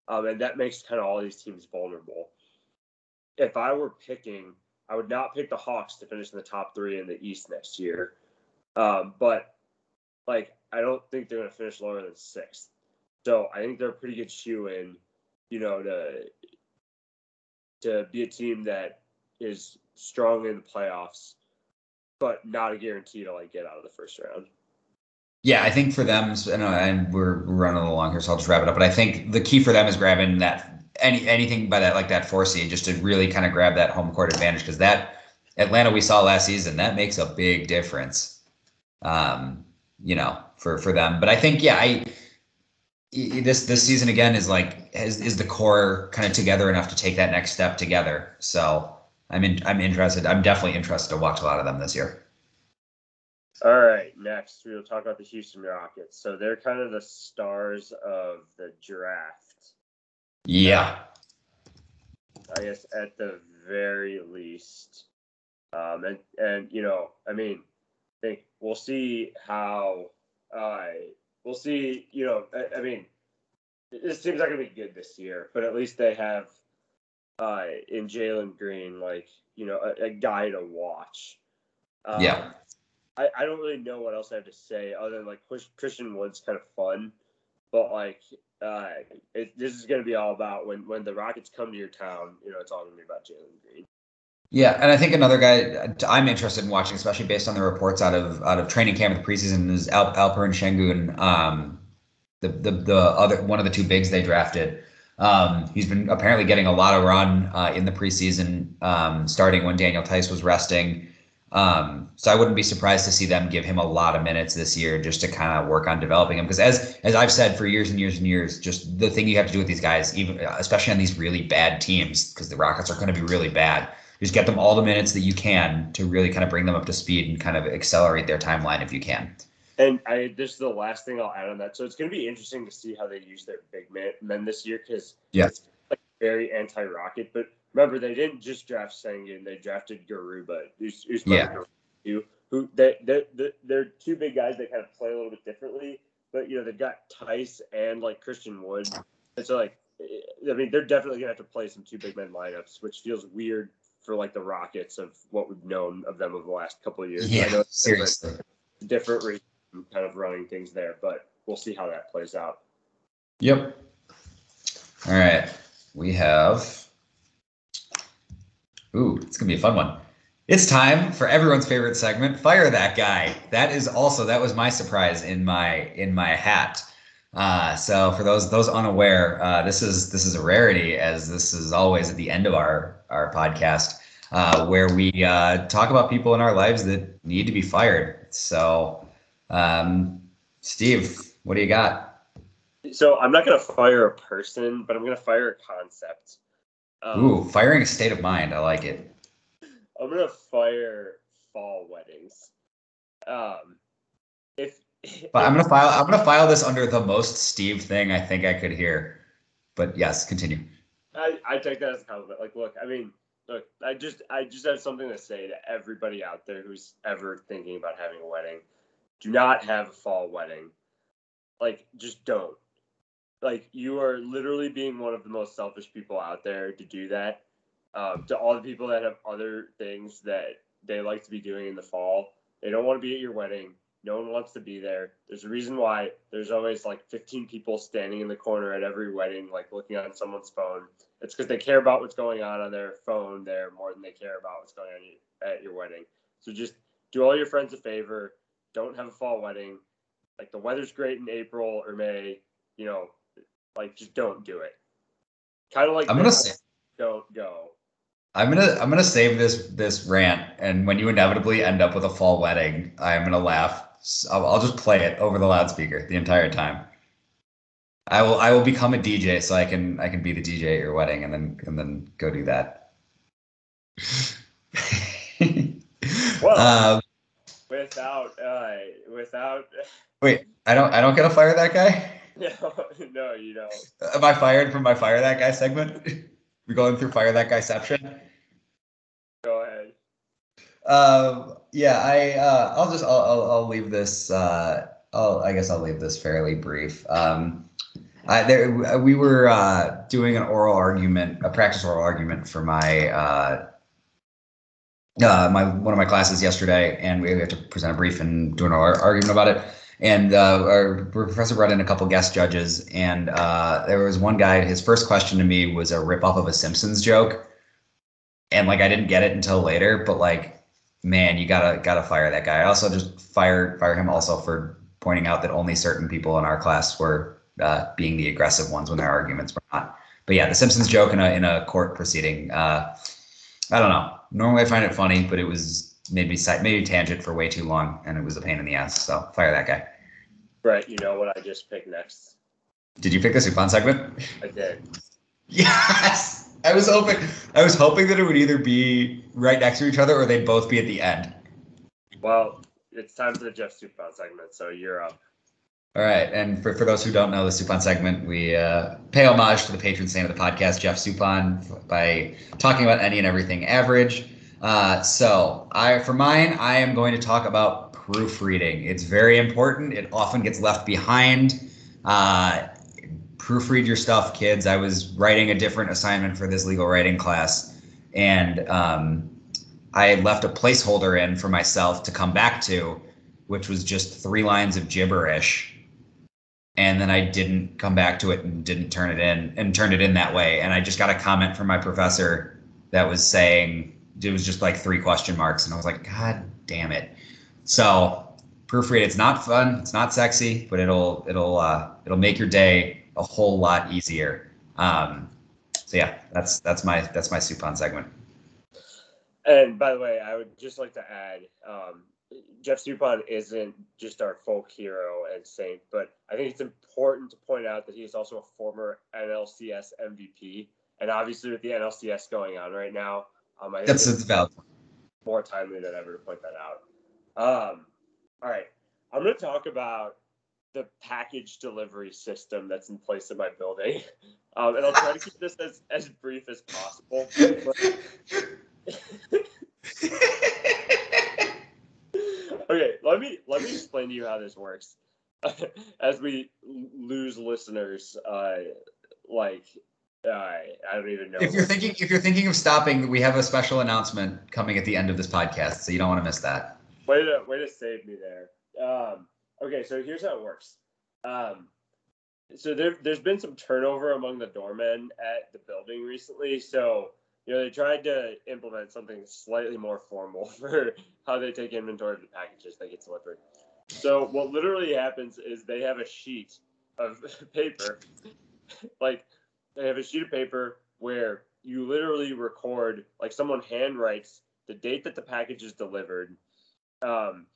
um, and that makes kind of all these teams vulnerable. If I were picking I would not pick the Hawks to finish in the top three in the East next year. Um, but like, I don't think they're going to finish lower than sixth. So I think they're a pretty good shoe in, you know, to to be a team that is strong in the playoffs. but not a guarantee to like get out of the first round. Yeah, I think for them, and, we're running along here, so I'll just wrap it up. But I think the key for them is grabbing that any anything by that like that four seed, just to really kind of grab that home court advantage because that Atlanta we saw last season that makes a big difference. Um, you know, for for them. But I think yeah, I this this season again is like is, is the core kind of together enough to take that next step together. So I'm in, I'm interested. I'm definitely interested to watch a lot of them this year. All right, next we'll talk about the Houston Rockets. So they're kind of the stars of the draft. Yeah. I guess at the very least. Um, and and you know, I mean, I think we'll see how uh, we'll see. You know, I, I mean, this team's not going to be good this year, but at least they have uh, in Jalen Green, like you know, a, a guy to watch. Um, yeah. I, I don't really know what else I have to say other than like Christian Wood's kind of fun, but like uh, it, this is going to be all about when when the Rockets come to your town. You know, it's all going to be about Jalen Green. Yeah, and I think another guy I'm interested in watching, especially based on the reports out of out of training camp the preseason, is Al, Alperen Sengun, um, the, the the other one of the two bigs they drafted. Um, he's been apparently getting a lot of run uh, in the preseason, um, starting when Daniel Theis was resting. Um, so I wouldn't be surprised to see them give him a lot of minutes this year just to kind of work on developing him. Because as as I've said for years and years and years, just the thing you have to do with these guys, even especially on these really bad teams, because the Rockets are going to be really bad just get them all the minutes that you can to really kind of bring them up to speed and kind of accelerate their timeline if you can. And I this is the last thing I'll add on that. So it's going to be interesting to see how they use their big men this year because yeah. it's like very anti-rocket. But remember, they didn't just draft Sengun; they drafted Garuba, who's, who's yeah. who who they they they're two big guys that kind of play a little bit differently. But you know they've got Theis and like Christian Wood, and so like eh, I mean they're definitely gonna have to play some two big men lineups, which feels weird for like the Rockets of what we've known of them over the last couple of years. Yeah, I know seriously. Different reason kind of running things there, but we'll see how that plays out. Yep. All right. We have. Ooh, it's gonna be a fun one. It's time for everyone's favorite segment, fire that guy. That is also that was my surprise in my in my hat. Uh, so for those those unaware, uh, this is this is a rarity as this is always at the end of our our podcast uh, where we uh, talk about people in our lives that need to be fired. So, um, Steve, what do you got? So I'm not to fire a person, but I'm to fire a concept. Um, Ooh, firing a state of mind. I like it. I'm going to fire fall weddings. Um, if but I'm gonna file. I'm gonna file this under the most Steve thing I think I could hear. But yes, continue. I, I take that as a compliment. Like, look, I mean, look, I just I just have something to say to everybody out there who's ever thinking about having a wedding. Do not have a fall wedding. Like, just don't. Like, you are literally being one of the most selfish people out there to do that. Um, to all the people that have other things that they like to be doing in the fall, they don't want to be at your wedding no one wants to be there. There's a reason why there's always like 15 people standing in the corner at every wedding, like looking on someone's phone. It's because they care about what's going on on their phone there more than they care about what's going on at your wedding. So just do all your friends a favor. Don't have a fall wedding. Like the weather's great in April or May. You know, like just don't do it. Kind of like I'm gonna say, don't go. I'm gonna I'm gonna save this this rant, and when you inevitably end up with a fall wedding, I'm gonna laugh I'll, I'll just play it over the loudspeaker the entire time. I will I will become a DJ so I can I can be the DJ at your wedding and then and then go do that. well, um, without uh, without. Wait, I don't I don't get to fire that guy. No, no, you don't. Am I fired from my fire that guy segment? We're going through fire that guyception. Go ahead. Um, yeah, I uh, I'll just I'll, I'll, I'll leave this. Uh, I'll, I guess I'll leave this fairly brief. Um, I, there, we were uh, doing an oral argument, a practice oral argument for my uh, uh, my one of my classes yesterday, and we had to present a brief and do an oral argument about it. And uh, our professor brought in a couple guest judges, and uh, there was one guy. His first question to me was a rip off of a Simpsons joke, and like I didn't get it until later, but like man, you gotta gotta fire that guy. I also just fire fire him also for pointing out that only certain people in our class were uh, being the aggressive ones when their arguments were not. But yeah, the Simpsons joke in a in a court proceeding. Uh, I don't know. Normally I find it funny, but it was maybe maybe tangent for way too long, and it was a pain in the ass. So fire that guy. Right. You know what I just picked next. Did you pick the Suppan segment? I did. Yes. I was hoping I was hoping that it would either be right next to each other or they'd both be at the end. Well, it's time for the Jeff Suppan segment, so you're up. All right, and for, for those who don't know the Suppan segment, we uh, pay homage to the patron saint of the podcast, Jeff Suppan, by talking about any and everything average. Uh, so, I for mine, I am going to talk about proofreading. It's very important. It often gets left behind. Uh, proofread your stuff, kids. I was writing a different assignment for this legal writing class, and um, I left a placeholder in for myself to come back to, which was just three lines of gibberish. And then I didn't come back to it and didn't turn it in and turned it in that way. And I just got a comment from my professor that was saying it was just like three question marks. And I was like, God damn it. So proofread, it's not fun, it's not sexy, but it'll it'll uh, it'll make your day a whole lot easier. Um, so yeah, that's that's my that's my Suppan segment. And by the way, I would just like to add, um, Jeff Suppan isn't just our folk hero and saint, but I think it's important to point out that he is also a former NLCS MVP. And obviously, with the NLCS going on right now, um, I think that's it's valid. More timely than ever to point that out. Um, all right, I'm going to talk about the package delivery system that's in place in my building. Um, and I'll try to keep this as, as brief as possible. okay, let me let me explain to you how this works. as we lose listeners, uh, like uh, I don't even know. If you're thinking if you're thinking of stopping, we have a special announcement coming at the end of this podcast, so you don't want to miss that. Way to way to save me there. Um, Okay, so here's how it works. Um, so there, there's been some turnover among the doormen at the building recently. So you know they tried to implement something slightly more formal for how they take inventory of the packages that get delivered. So what literally happens is they have a sheet of paper, like they have a sheet of paper where you literally record, like someone handwrites the date that the package is delivered, um,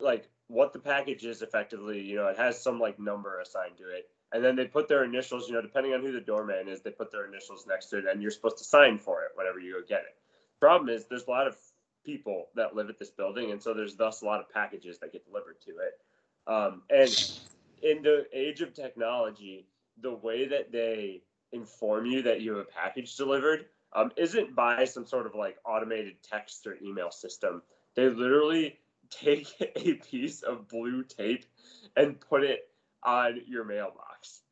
like what the package is effectively. You know, it has some like number assigned to it. And then they put their initials, you know, depending on who the doorman is, they put their initials next to it, and you're supposed to sign for it whenever you go get it. Problem is, there's a lot of people that live at this building, and so there's thus a lot of packages that get delivered to it. Um, and in the age of technology, the way that they inform you that you have a package delivered um, isn't by some sort of like automated text or email system. They literally take a piece of blue tape and put it on your mailbox.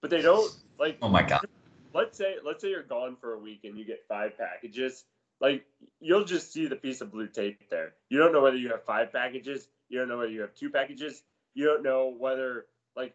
But they don't like Oh my god. Let's say let's say you're gone for a week and you get five packages. Like you'll just see the piece of blue tape there. You don't know whether you have five packages, you don't know whether you have two packages, you don't know whether like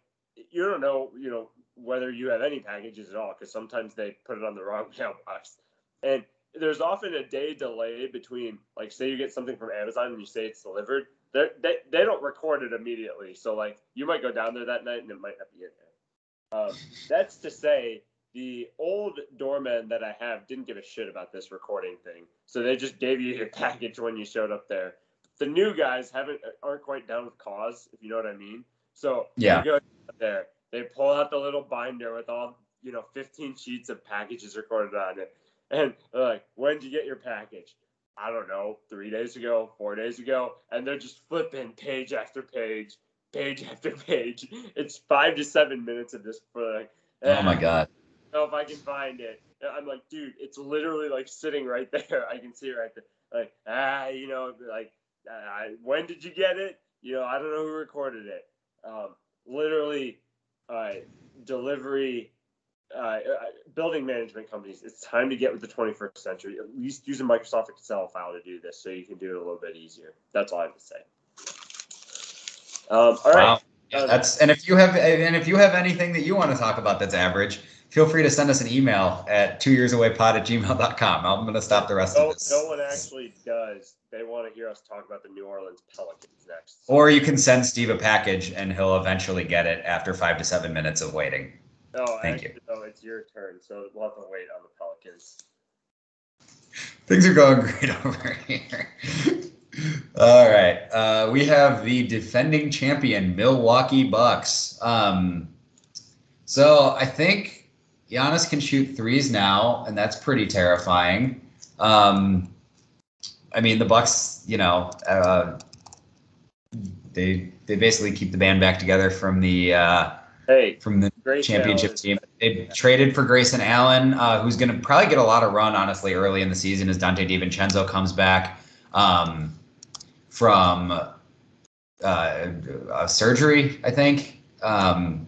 you don't know, you know, whether you have any packages at all because sometimes they put it on the wrong mailbox. And there's often a day delay between like say you get something from Amazon and you say it's delivered. They're, they they don't record it immediately. So like you might go down there that night and it might not be in there. Um, that's to say the old doorman that I have didn't give a shit about this recording thing. So they just gave you your package when you showed up there. The new guys haven't aren't quite down with cause, if you know what I mean. So yeah, you go there. They pull out the little binder with all you know 15 sheets of packages recorded on it and like, when did you get your package? I don't know, three days ago, four days ago. And they're just flipping page after page, page after page. It's five to seven minutes of this for like, oh my God. I know if I can find it. I'm like, dude, it's literally like sitting right there. I can see it right there. Like, ah, you know, like, uh, when did you get it? You know, I don't know who recorded it. Um, literally, uh, delivery uh, uh, building management companies, it's time to get with the 21st century. At least use a Microsoft Excel file to do this so you can do it a little bit easier. That's all I have to say. Um, all right. Wow. That's and if you have and if you have anything that you want to talk about that's average, feel free to send us an email at two years away pod at gmail.com. I'm going to stop the rest no, of this. No one actually does. They want to hear us talk about the New Orleans Pelicans next. Or you can send Steve a package and he'll eventually get it after five to seven minutes of waiting. Oh, Thank actually, you. No, it's your turn, so we'll have to wait on the Pelicans. Things are going great over here. All right. Uh, we have the defending champion, Milwaukee Bucks. Um, so I think Giannis can shoot threes now, and that's pretty terrifying. Um, I mean, the Bucks, you know, uh, they they basically keep the band back together from the uh, Hey, from the Grayson championship Allen. team. They traded for Grayson Allen, uh, who's going to probably get a lot of run, honestly, early in the season as Donte DiVincenzo comes back um, from uh, uh, surgery, I think. Um,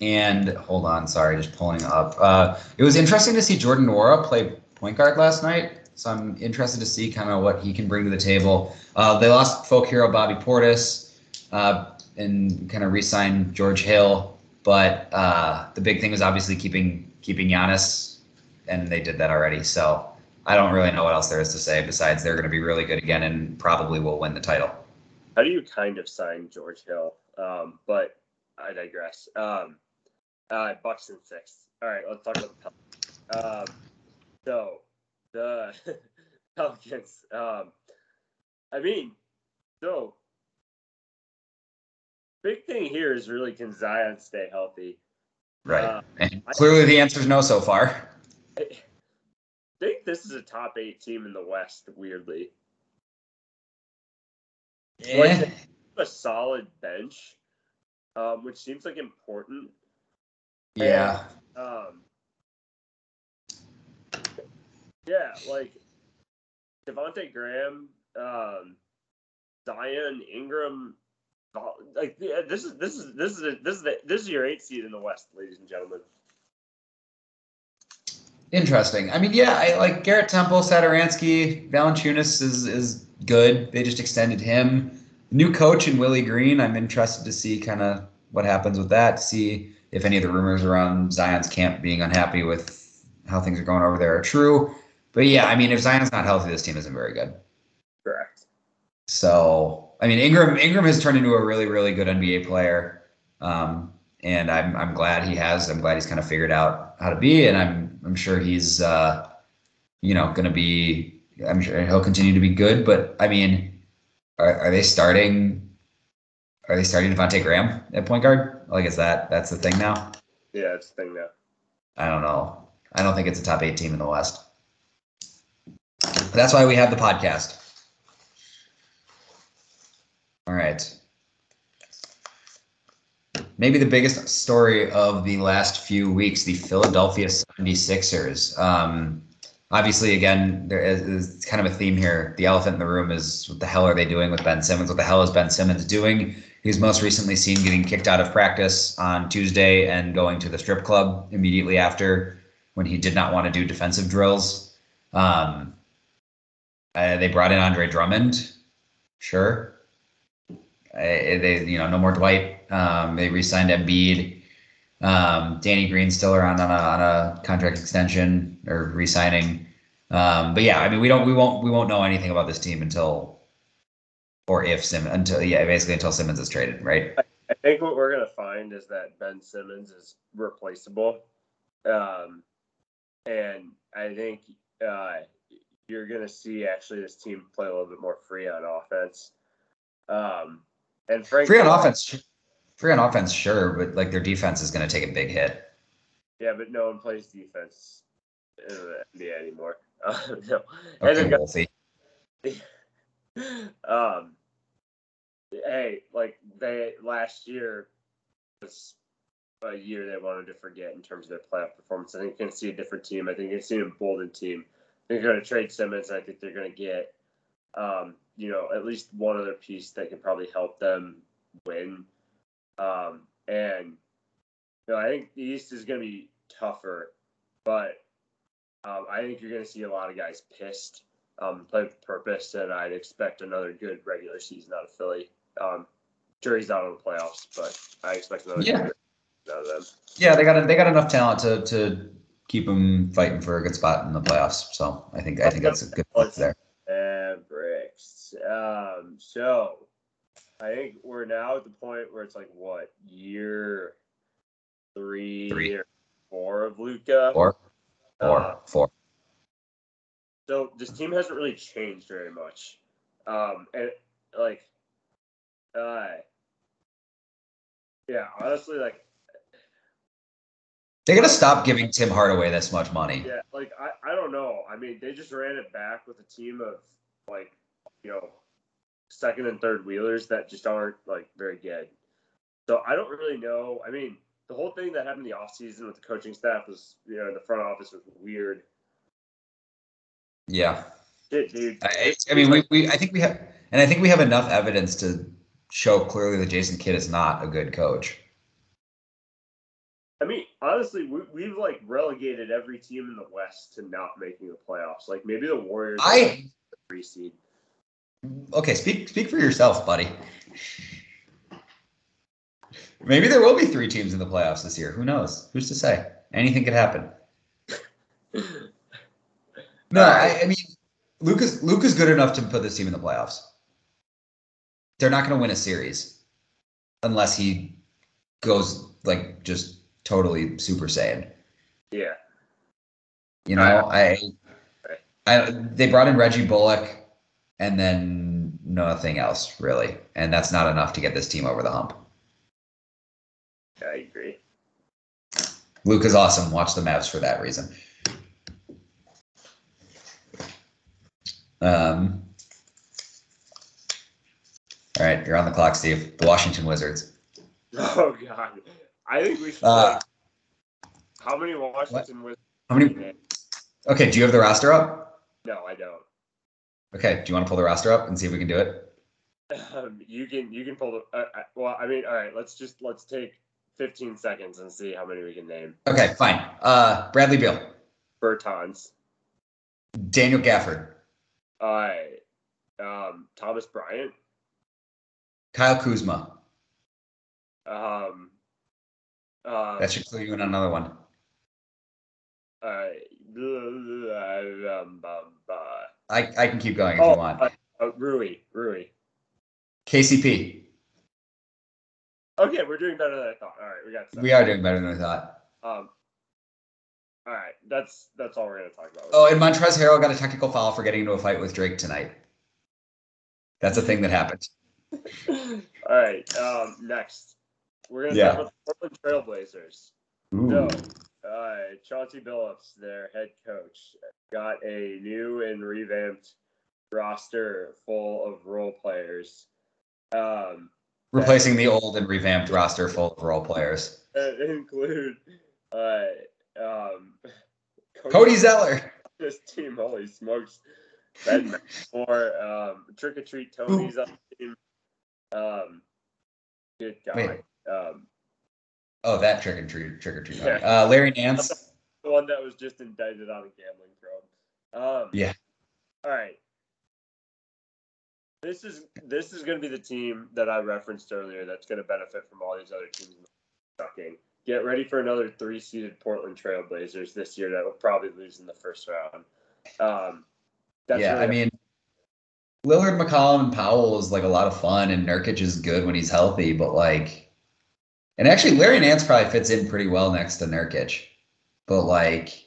and hold on, sorry, just pulling up. Uh, it was interesting to see Jordan Nwora play point guard last night. So I'm interested to see kind of what he can bring to the table. Uh, they lost folk hero Bobby Portis. Uh, and kind of re-signed George Hill. But uh, the big thing was obviously keeping keeping Giannis, and they did that already. So I don't really know what else there is to say besides they're going to be really good again and probably will win the title. How do you kind of sign George Hill? Um, but I digress. Um, uh, Bucks and six. All right, let's talk about the Pelicans. Um, so the Pelicans. Um, I mean, so big thing here is really can Zion stay healthy? Right. Uh, and clearly the answer is no so far. I think this is a top eight team in the West. Weirdly, Eh, a solid bench, um, which seems like important. yeah. Um, yeah, like Devonte Graham, um, Zion Ingram, Oh, like this is this is this is a, this is the, this is your eight seed in the West, ladies and gentlemen. Interesting. I mean, yeah, I like Garrett Temple, Satoransky, Valanciunas is is good. They just extended him. New coach in Willie Green. I'm interested to see kind of what happens with that. See if any of the rumors around Zion's camp being unhappy with how things are going over there are true. But yeah, I mean, if Zion's not healthy, this team isn't very good. Correct. So I mean, Ingram Ingram has turned into a really really good NBA player, um, and I'm I'm glad he has. I'm glad he's kind of figured out how to be, and I'm I'm sure he's uh, you know going to be. I'm sure he'll continue to be good. But I mean, are are they starting? Are they starting Devontae Graham at point guard? Like, is that that's the thing now? Yeah, it's the thing now. I don't know. I don't think it's a top eight team in the West. But that's why we have the podcast. All right. Maybe the biggest story of the last few weeks the Philadelphia 76ers. Um, obviously, again, there is, is kind of a theme here. The elephant in the room is what the hell are they doing with Ben Simmons? What the hell is Ben Simmons doing? He was most recently seen getting kicked out of practice on Tuesday and going to the strip club immediately after when he did not want to do defensive drills. Um, uh, they brought in Andre Drummond. Sure. Uh, they, you know, no more Dwight. Um, they re-signed Embiid. Um, Danny Green's still around on a, on a contract extension or re-signing. Um, but yeah, I mean, we don't, we won't, we won't know anything about this team until, or if Sim until yeah, basically until Simmons is traded, right? I think what we're gonna find is that Ben Simmons is replaceable, um, and I think uh, you're gonna see actually this team play a little bit more free on offense. Um, and frankly, Free on offense, free on offense, sure, but like their defense is going to take a big hit. Yeah, but no one plays defense in the NBA anymore. Uh, no, Okay, got Wolfie. um, hey, like they last year was a year they wanted to forget in terms of their playoff performance. I think you're going to see a different team. I think you're going to see an emboldened team. They're going to trade Simmons. I think they're going to get, um, you know, at least one other piece that can probably help them win. Um, and you know, I think the East is going to be tougher, but um, I think you're going to see a lot of guys pissed um, play with purpose, and I'd expect another good regular season out of Philly. Um, jury's out on the playoffs, but I expect another Yeah. year out of them. Yeah, they got they got enough talent to to keep them fighting for a good spot in the playoffs. So I think I think that's a good point there. Bricks. Um, so I think we're now at the point where it's like what year three, Three. or four of Luka. Four, Uh, four, four. So this team hasn't really changed very much. Um, and like, uh, yeah, honestly, like, They got to stop giving Tim Hardaway this much money. yeah, like I, I don't know. I mean, they just ran it back with a team of like, you know, second and third wheelers that just aren't like very good. So I don't really know. I mean, the whole thing that happened in the offseason with the coaching staff was, you know, the front office was weird. Yeah, Shit, dude. I, I mean, we, we I think we have, and I think we have enough evidence to show clearly that Jason Kidd is not a good coach. I mean, honestly, we, we've like relegated every team in the West to not making the playoffs. Like maybe the Warriors I three seed. Okay, speak speak for yourself, buddy. Maybe there will be three teams in the playoffs this year. Who knows? Who's to say? Anything could happen. No, I, I mean, Luke is Luke is good enough to put this team in the playoffs. They're not going to win a series unless he goes like just totally Super Saiyan. Yeah, You know, I, I they brought in Reggie Bullock and then nothing else really, and that's not enough to get this team over the hump. I agree. Luke is awesome. Watch the Mavs for that reason. Um, all right, you're on the clock, Steve. The Washington Wizards. Oh God, I think we should. Uh, how many Washington Wizards? How many? Okay, do you have the roster up? No, I don't. Okay, do you want to pull the roster up and see if we can do it? Um, you can you can pull the. Uh, uh, well, I mean, all right. Let's just let's take 15 seconds and see how many we can name. Okay, fine. Uh, Bradley Beal, Bertans. Daniel Gafford, Uh, um, Thomas Bryant. Kyle Kuzma. Um, um, That should clue you in another one. uh, um, uh, I, I can keep going if oh, you want. uh, uh, Rui, Rui. KCP. Okay, we're doing better than I thought. All right, we got. We are doing better than I thought. Um. All right, that's that's all we're gonna talk about. Oh, and Montrezl Harrell got a technical foul for getting into a fight with Drake tonight. That's a thing that happened. all right. Um. Next, we're gonna Yeah. talk about the Portland Trailblazers. Ooh. So, uh, Chauncey Billups, their head coach, got a new and revamped roster full of role players. Um, Replacing the old and revamped roster full of role players. that include uh, um, Cody Zeller. this team. Holy smokes! Ben or um, Trick or Treat Tony's on the team. Um, good God. Um, Oh, that trick and treat, trick or treat. Yeah. Uh, Larry Nance. the one that was just indicted on a gambling probe. Um, Yeah. All right. This is this is going to be the team that I referenced earlier. That's going to benefit from all these other teams sucking. Get ready for another three-seeded Portland Trailblazers this year that will probably lose in the first round. Um, that's yeah, really- I mean, Lillard, McCollum, and Powell is like a lot of fun, and Nurkic is good when he's healthy, but like, and actually, Larry Nance probably fits in pretty well next to Nurkic, but like,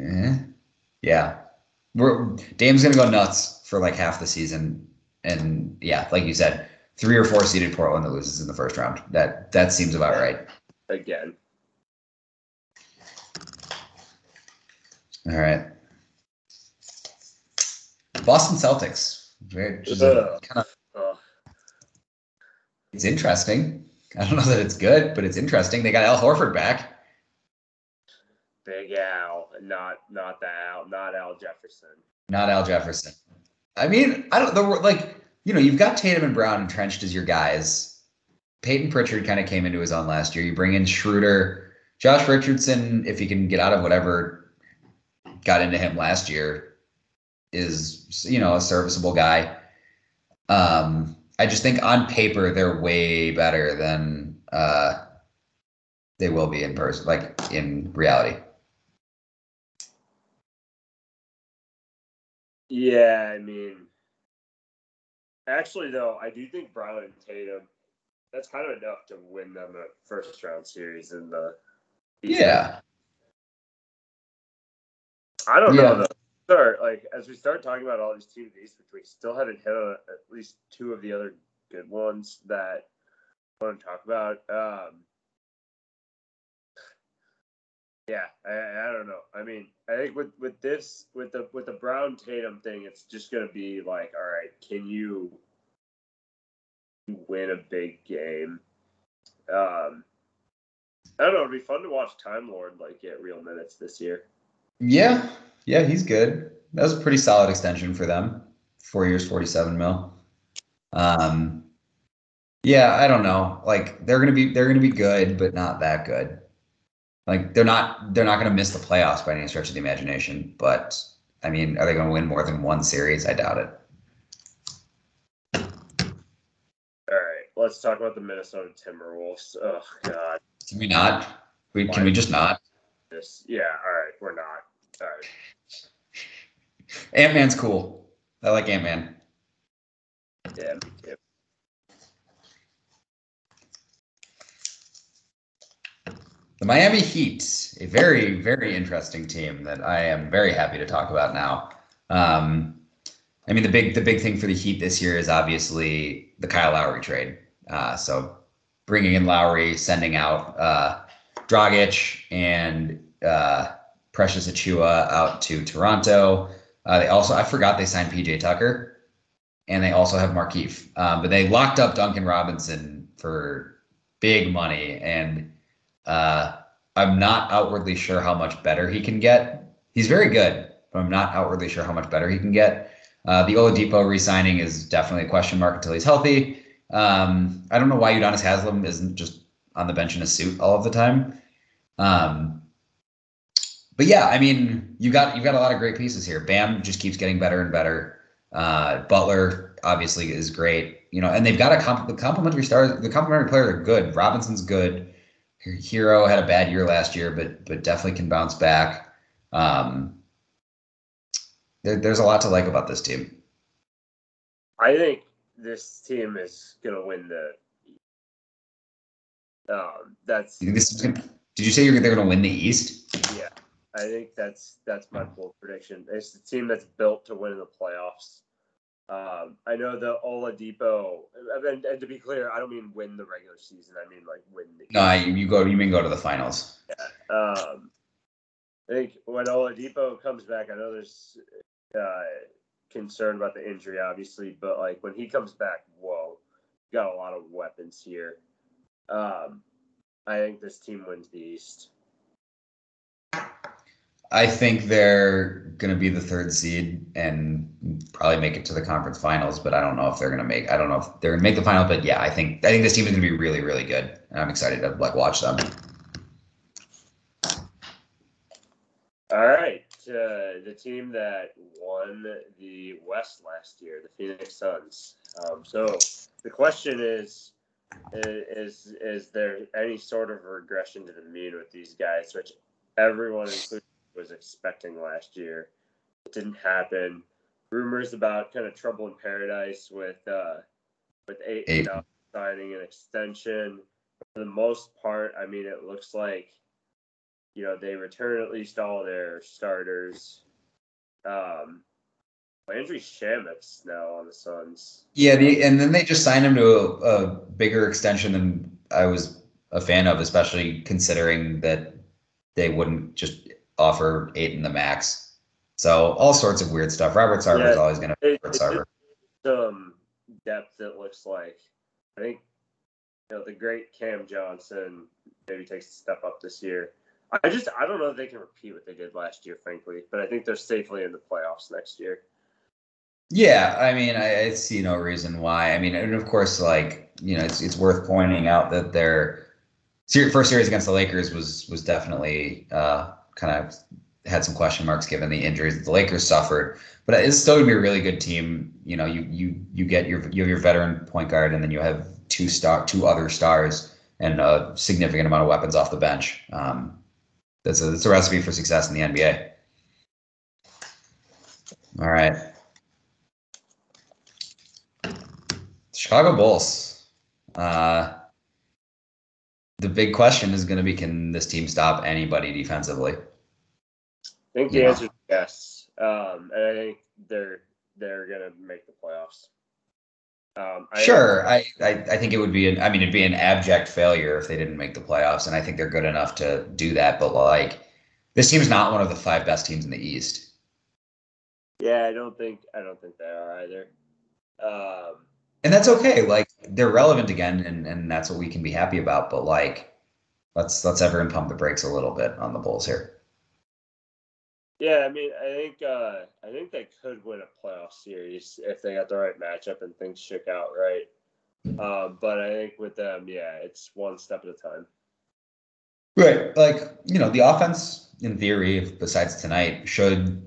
eh, yeah, we're Dame's gonna go nuts for like half the season, and yeah, like you said, three or four seeded Portland that loses in the first round. That that seems about right. again. All right. Boston Celtics. Very just Ugh. kind of. It's interesting. I don't know that it's good, but it's interesting. They got Al Horford back. Big Al, not not the Al, not Al Jefferson. Not Al Jefferson. I mean, I don't the like, you know, you've got Tatum and Brown entrenched as your guys. Payton Pritchard kind of came into his own last year. You bring in Schroeder, Josh Richardson, if he can get out of whatever got into him last year, is you know a serviceable guy. Um, I just think on paper they're way better than uh, they will be in person, like in reality. Yeah, I mean, actually, though, I do think Brown and Tatum, that's kind of enough to win them a first round series in the. Yeah. I don't Yeah. know though. Start like as we start talking about all these teams East, which we still haven't hit on at least two of the other good ones that I want to talk about. Um, yeah, I, I don't know. I mean, I think with with this with the with the Brown Tatum thing, it's just gonna be like, all right, can you win a big game? Um, I don't know. It'd be fun to watch Time Lord like get real minutes this year. Yeah. Yeah, he's good. That was a pretty solid extension for them. Four years, 47 mil. Um, yeah, I don't know. Like they're gonna be they're gonna be good, but not that good. Like they're not they're not gonna miss the playoffs by any stretch of the imagination. But I mean, are they gonna win more than one series? I doubt it. All right, let's talk about the Minnesota Timberwolves. Oh God, Can we not? We can we just not? this. Yeah, all right, we're not. All right. Ant Man's cool. I like Ant Man. Yeah, me too. The Miami Heat, a very, very interesting team that I am very happy to talk about now. Um, I mean, the big, the big thing for the Heat this year is obviously the Kyle Lowry trade. Uh, so bringing in Lowry, sending out uh, Dragic and uh, Precious Achiuwa out to Toronto. Uh, they also, I forgot they signed PJ Tucker, and they also have Markieff. Um, but they locked up Duncan Robinson for big money, and uh, I'm not outwardly sure how much better he can get. He's very good, but I'm not outwardly sure how much better he can get. Uh, the Oladipo re-signing is definitely a question mark until he's healthy. Um, I don't know why Udonis Haslem isn't just on the bench in a suit all of the time. Um, but yeah, I mean, you got you've got a lot of great pieces here. Bam just keeps getting better and better. Uh, Butler obviously is great, you know, and they've got a comp- the complementary stars. The complementary players are good. Robinson's good. Herro had a bad year last year, but but definitely can bounce back. Um, there, there's a lot to like about this team. I think this team is gonna win the. Um, that's You think this is gonna, did you say you're they're going to win the East? yeah. I think that's that's my bold prediction. It's the team that's built to win in the playoffs. Um, I know the Oladipo, and, and to be clear, I don't mean win the regular season. I mean like win the. No, you, you go. You mean go to the finals? Um, I think when Oladipo comes back, I know there's uh, concern about the injury, obviously, but like when he comes back, whoa, got a lot of weapons here. Um, I think this team wins the East. I think they're going to be the third seed and probably make it to the conference finals, but I don't know if they're going to make. I don't know if they're going to make the final, but yeah, I think I think this team is going to be really, really good, and I'm excited to like watch them. All right, uh, the team that won the West last year, the Phoenix Suns. Um, so the question is, is is there any sort of regression to the mean with these guys, which everyone including was expecting last year? It didn't happen. Rumors about kind of trouble in paradise with uh, with eight Ayton. now signing an extension. For the most part, I mean, it looks like you know they return at least all their starters. Um, Landry Shamet's now on the Suns. Yeah, the, and then they just signed him to a, a bigger extension than I was a fan of, especially considering that they wouldn't just offer Ayton the max. So all sorts of weird stuff. Robert Sarver is always going to be Robert Sarver. some depth. It looks like. I think you know the great Cam Johnson maybe takes a step up this year. I just I don't know if they can repeat what they did last year, frankly. But I think they're safely in the playoffs next year. Yeah, I mean, I, I see no reason why. I mean, and of course, like you know, it's it's worth pointing out that their first series against the Lakers was was definitely uh, kind of had some question marks given the injuries that the Lakers suffered. But it's still gonna be a really good team. You know, you you you get your you have your veteran point guard, and then you have two star two other stars and a significant amount of weapons off the bench. Um, that's a that's a recipe for success in the NBA. All right. Chicago Bulls. Uh, the big question is going to be can this team stop anybody defensively? I think the Yeah. answer is yes. Um, and I think they're they're gonna make the playoffs. Um, I, Sure, I, I I think it would be an I mean it'd be an abject failure if they didn't make the playoffs, and I think they're good enough to do that. But like, this team's not one of the five best teams in the East. Yeah, I don't think I don't think they are either. Um, and that's okay. Like they're relevant again, and and that's what we can be happy about. But like, let's let's everyone pump the brakes a little bit on the Bulls here. Yeah, I mean, I think uh, I think they could win a playoff series if they got the right matchup and things shook out right. Um, but I think with them, yeah, it's one step at a time. Right. Like you know, the offense in theory, besides tonight, should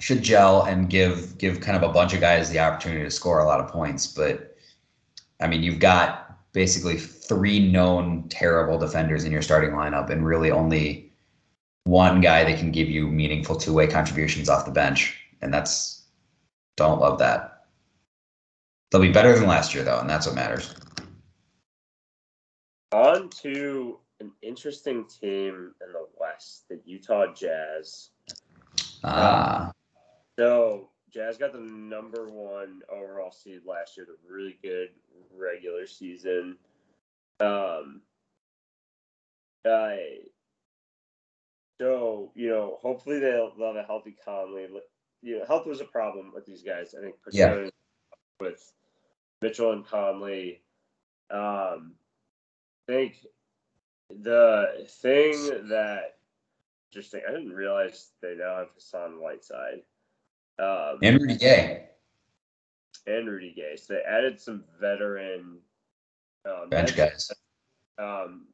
should gel and give give kind of a bunch of guys the opportunity to score a lot of points. But I mean, you've got basically three known terrible defenders in your starting lineup, and really only one guy that can give you meaningful two way contributions off the bench, and that's don't love that. They'll be better than last year though, and that's what matters. On to an interesting team in the West, the Utah Jazz. Ah, So Jazz got the number one overall seed last year, the really good regular season. Um, I so you know, hopefully they'll, they'll have a healthy Conley. You know, health was a problem with these guys. I think Yeah. with Mitchell and Conley. Um, I think the thing that interesting, I didn't realize they now have Hassan Whiteside. Um, and Rudy Gay, and Rudy Gay. So they added some veteran um, bench guys. Um,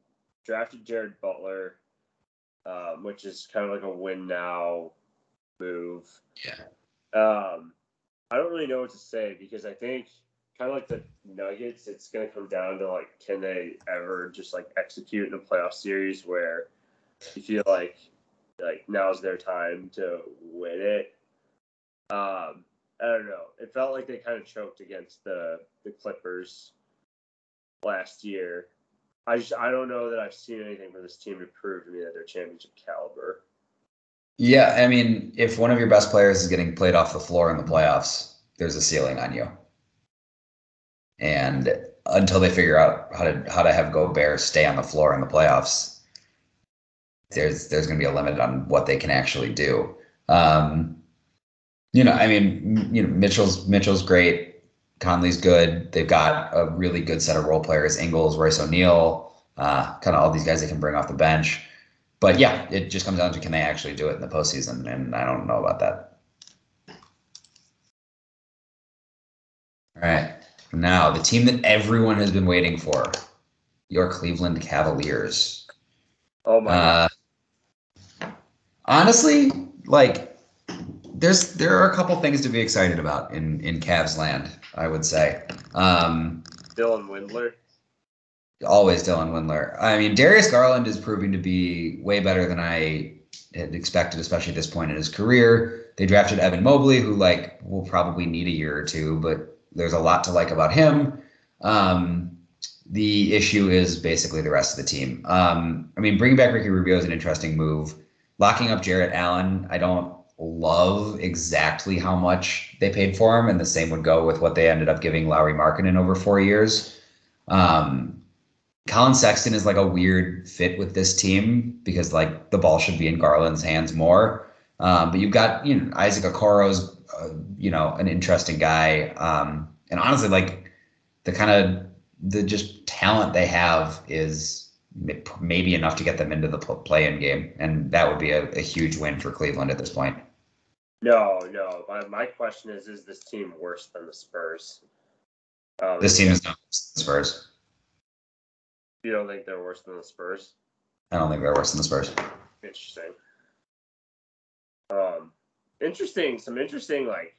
drafted Jared Butler, um, which is kind of like a win now move. Yeah. Um, I don't really know what to say because I think kind of like the Nuggets, it's going to come down to like, can they ever just like execute in a playoff series where you feel like like now's their time to win it. Um, I don't know. It felt like they kind of choked against the the Clippers last year. I just I don't know that I've seen anything from this team to prove to me that they're championship caliber. Yeah, I mean, if one of your best players is getting played off the floor in the playoffs, there's a ceiling on you. And until they figure out how to how to have Gobert stay on the floor in the playoffs, there's there's going to be a limit on what they can actually do. Um, you know, I mean, you know, Mitchell's Mitchell's great, Conley's good. They've got a really good set of role players: Ingles, Royce O'Neale, uh, kind of all these guys they can bring off the bench but yeah, it just comes down to can they actually do it in the postseason, and I don't know about that. All right, now the team that everyone has been waiting for, your Cleveland Cavaliers. Oh my. Uh, honestly, like there's there are a couple things to be excited about in in Cavs land. I would say. Um, Dylan Windler. always Dylan Windler. I mean, Darius Garland is proving to be way better than I had expected, especially at this point in his career. They drafted Evan Mobley, who like will probably need a year or two, but there's a lot to like about him. Um, the issue is basically the rest of the team. Um, I mean, bringing back Ricky Rubio is an interesting move. Locking up Jarrett Allen, I don't love exactly how much they paid for him, and the same would go with what they ended up giving Lauri Markkanen over four years. Um, Collin Sexton is like a weird fit with this team because like the ball should be in Garland's hands more. Um, but you've got you know Isaac Okoro's uh, you know an interesting guy, um, and honestly like the kind of the just talent they have is maybe enough to get them into the play-in game, and that would be a, a huge win for Cleveland at this point. No, no. My, my question is: Is this team worse than the Spurs? Um, This team is not worse than the Spurs. You don't think they're worse than the Spurs? I don't think they're worse than the Spurs. Interesting. Um, interesting. Some interesting like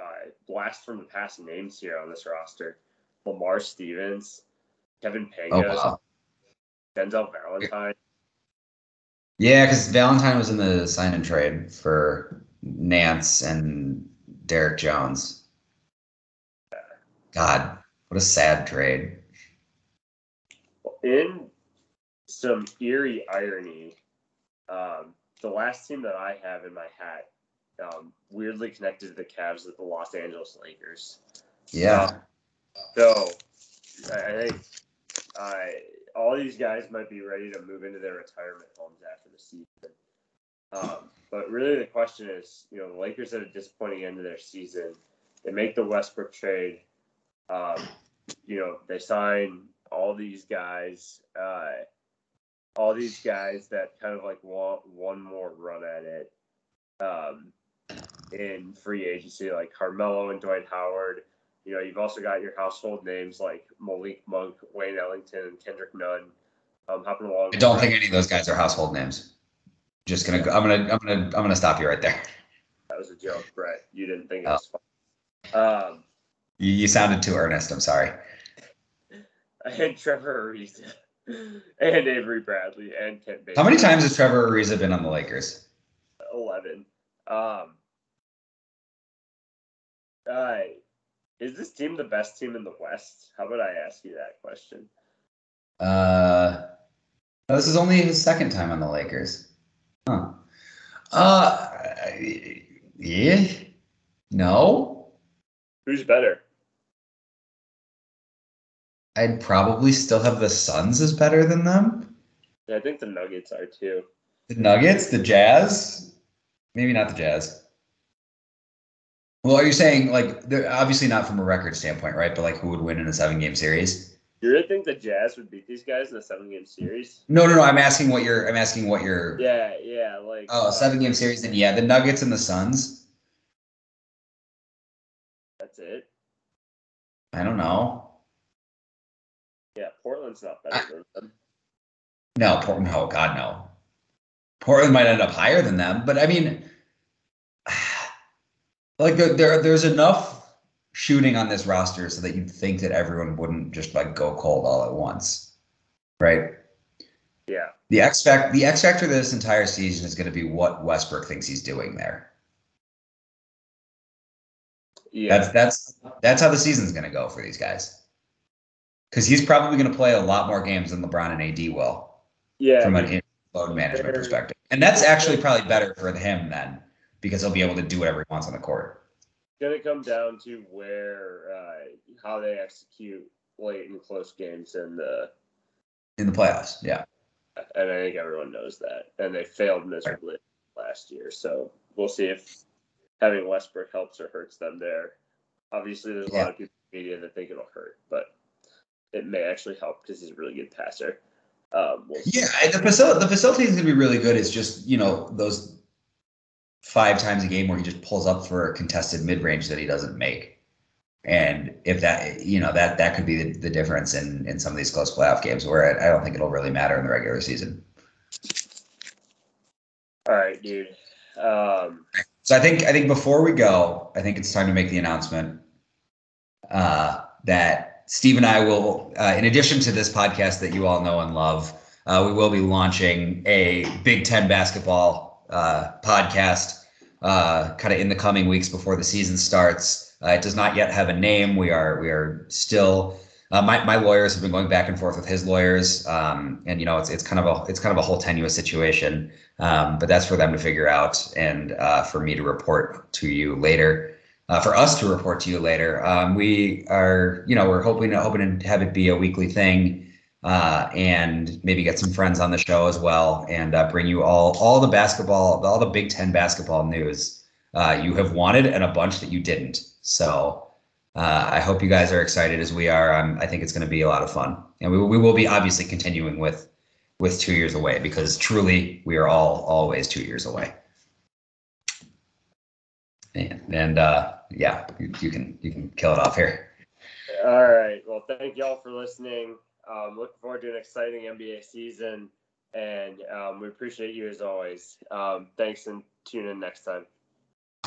uh, blast from the past names here on this roster: Lamar Stevens, Kevin Oh Pangos, wow. Denzel Valentine. Yeah, because Valentine was in the sign and trade for Nance and Derrick Jones. God, what a sad trade. In some eerie irony, um, the last team that I have in my hat, um, weirdly connected to the Cavs, is the Los Angeles Lakers. Yeah. So I I think uh, all these guys might be ready to move into their retirement homes after the season. Um, but really, the question is, you know, the Lakers had a disappointing end to their season. They make the Westbrook trade. Um, you know, they sign all these guys, uh, all these guys that kind of like want one more run at it um, in free agency, like Carmelo and Dwight Howard. You know, you've also got your household names like Malik Monk, Wayne Ellington, and Kendrick Nunn um, hopping along. I don't think any of those guys are household names. Just gonna go, I'm gonna I'm gonna I'm gonna stop you right there. that was a joke, Brett. You didn't think it was fun. Um, You, you sounded too earnest. I'm sorry. and Trevor Ariza, and Avery Bradley, and Kent Baker. How many times has Trevor Ariza been on the Lakers? 11. Um, uh, is this team the best team in the West? How about I ask you that question? Uh, no, this is only his second time on the Lakers. Huh. Uh, yeah. No, Who's better? I'd probably still have the Suns as better than them. Yeah, I think the Nuggets are too. The Nuggets, the Jazz, maybe not the Jazz. Well, are you saying like they're obviously not from a record standpoint, right? But like who would win in a seven game series? You really think the Jazz would beat these guys in a seven game series? No, no, no. I'm asking what you're. I'm asking what you're. Yeah, yeah, like Oh, uh, seven game series. Then yeah, the Nuggets and the Suns. That's it. I don't know. Yeah, Portland's not better than them. No, Portland. No, God, no. Portland might end up higher than them, but I mean, like there there's enough shooting on this roster so that you'd think that everyone wouldn't just like go cold all at once, right? Yeah, The X factor, the X factor this entire season is going to be what Westbrook thinks he's doing there. yeah, That's that's that's how the season's going to go for these guys. Because he's probably going to play a lot more games than LeBron and AD will yeah. from an load management perspective, and that's actually probably better for him then because he'll be able to do whatever he wants on the court. Gonna come down to where uh, how they execute late and close games, and the in the playoffs. Yeah, and I think everyone knows that. And they failed miserably last year, so we'll see if having Westbrook helps or hurts them there. Obviously, there's a lot of people in the media that think it'll hurt, but it may actually help because he's a really good passer. Um, we'll yeah. and The facility the facility is going to be really good. It's just you know those five times a game where he just pulls up for a contested mid range that he doesn't make, and if that you know that that could be the, the difference in in some of these close playoff games where I, I don't think it'll really matter in the regular season. All right, dude. Um, So I think I think before we go, I think it's time to make the announcement uh, that Steve and I will, uh, in addition to this podcast that you all know and love, uh, we will be launching a Big Ten basketball uh, podcast, uh, kind of in the coming weeks before the season starts. Uh, it does not yet have a name. We are we are still. Uh, my, my lawyers have been going back and forth with his lawyers, um, and you know it's it's kind of a it's kind of a whole tenuous situation. Um, but that's for them to figure out and uh, for me to report to you later. Uh, for us to report to you later, um, we are, you know, we're hoping to hoping to have it be a weekly thing, uh, and maybe get some friends on the show as well, and uh, bring you all all the basketball, all the Big Ten basketball news uh, you have wanted, and a bunch that you didn't. So uh, I hope you guys are excited as we are. Um, I think it's going to be a lot of fun, and we we will be obviously continuing with with two years away because truly we are all always two years away. And, and uh, yeah, you, you can you can kill it off here. All right. Well, thank y'all for listening. Um, looking forward to an exciting NBA season. and um, we appreciate you as always. Um, thanks and tune in next time.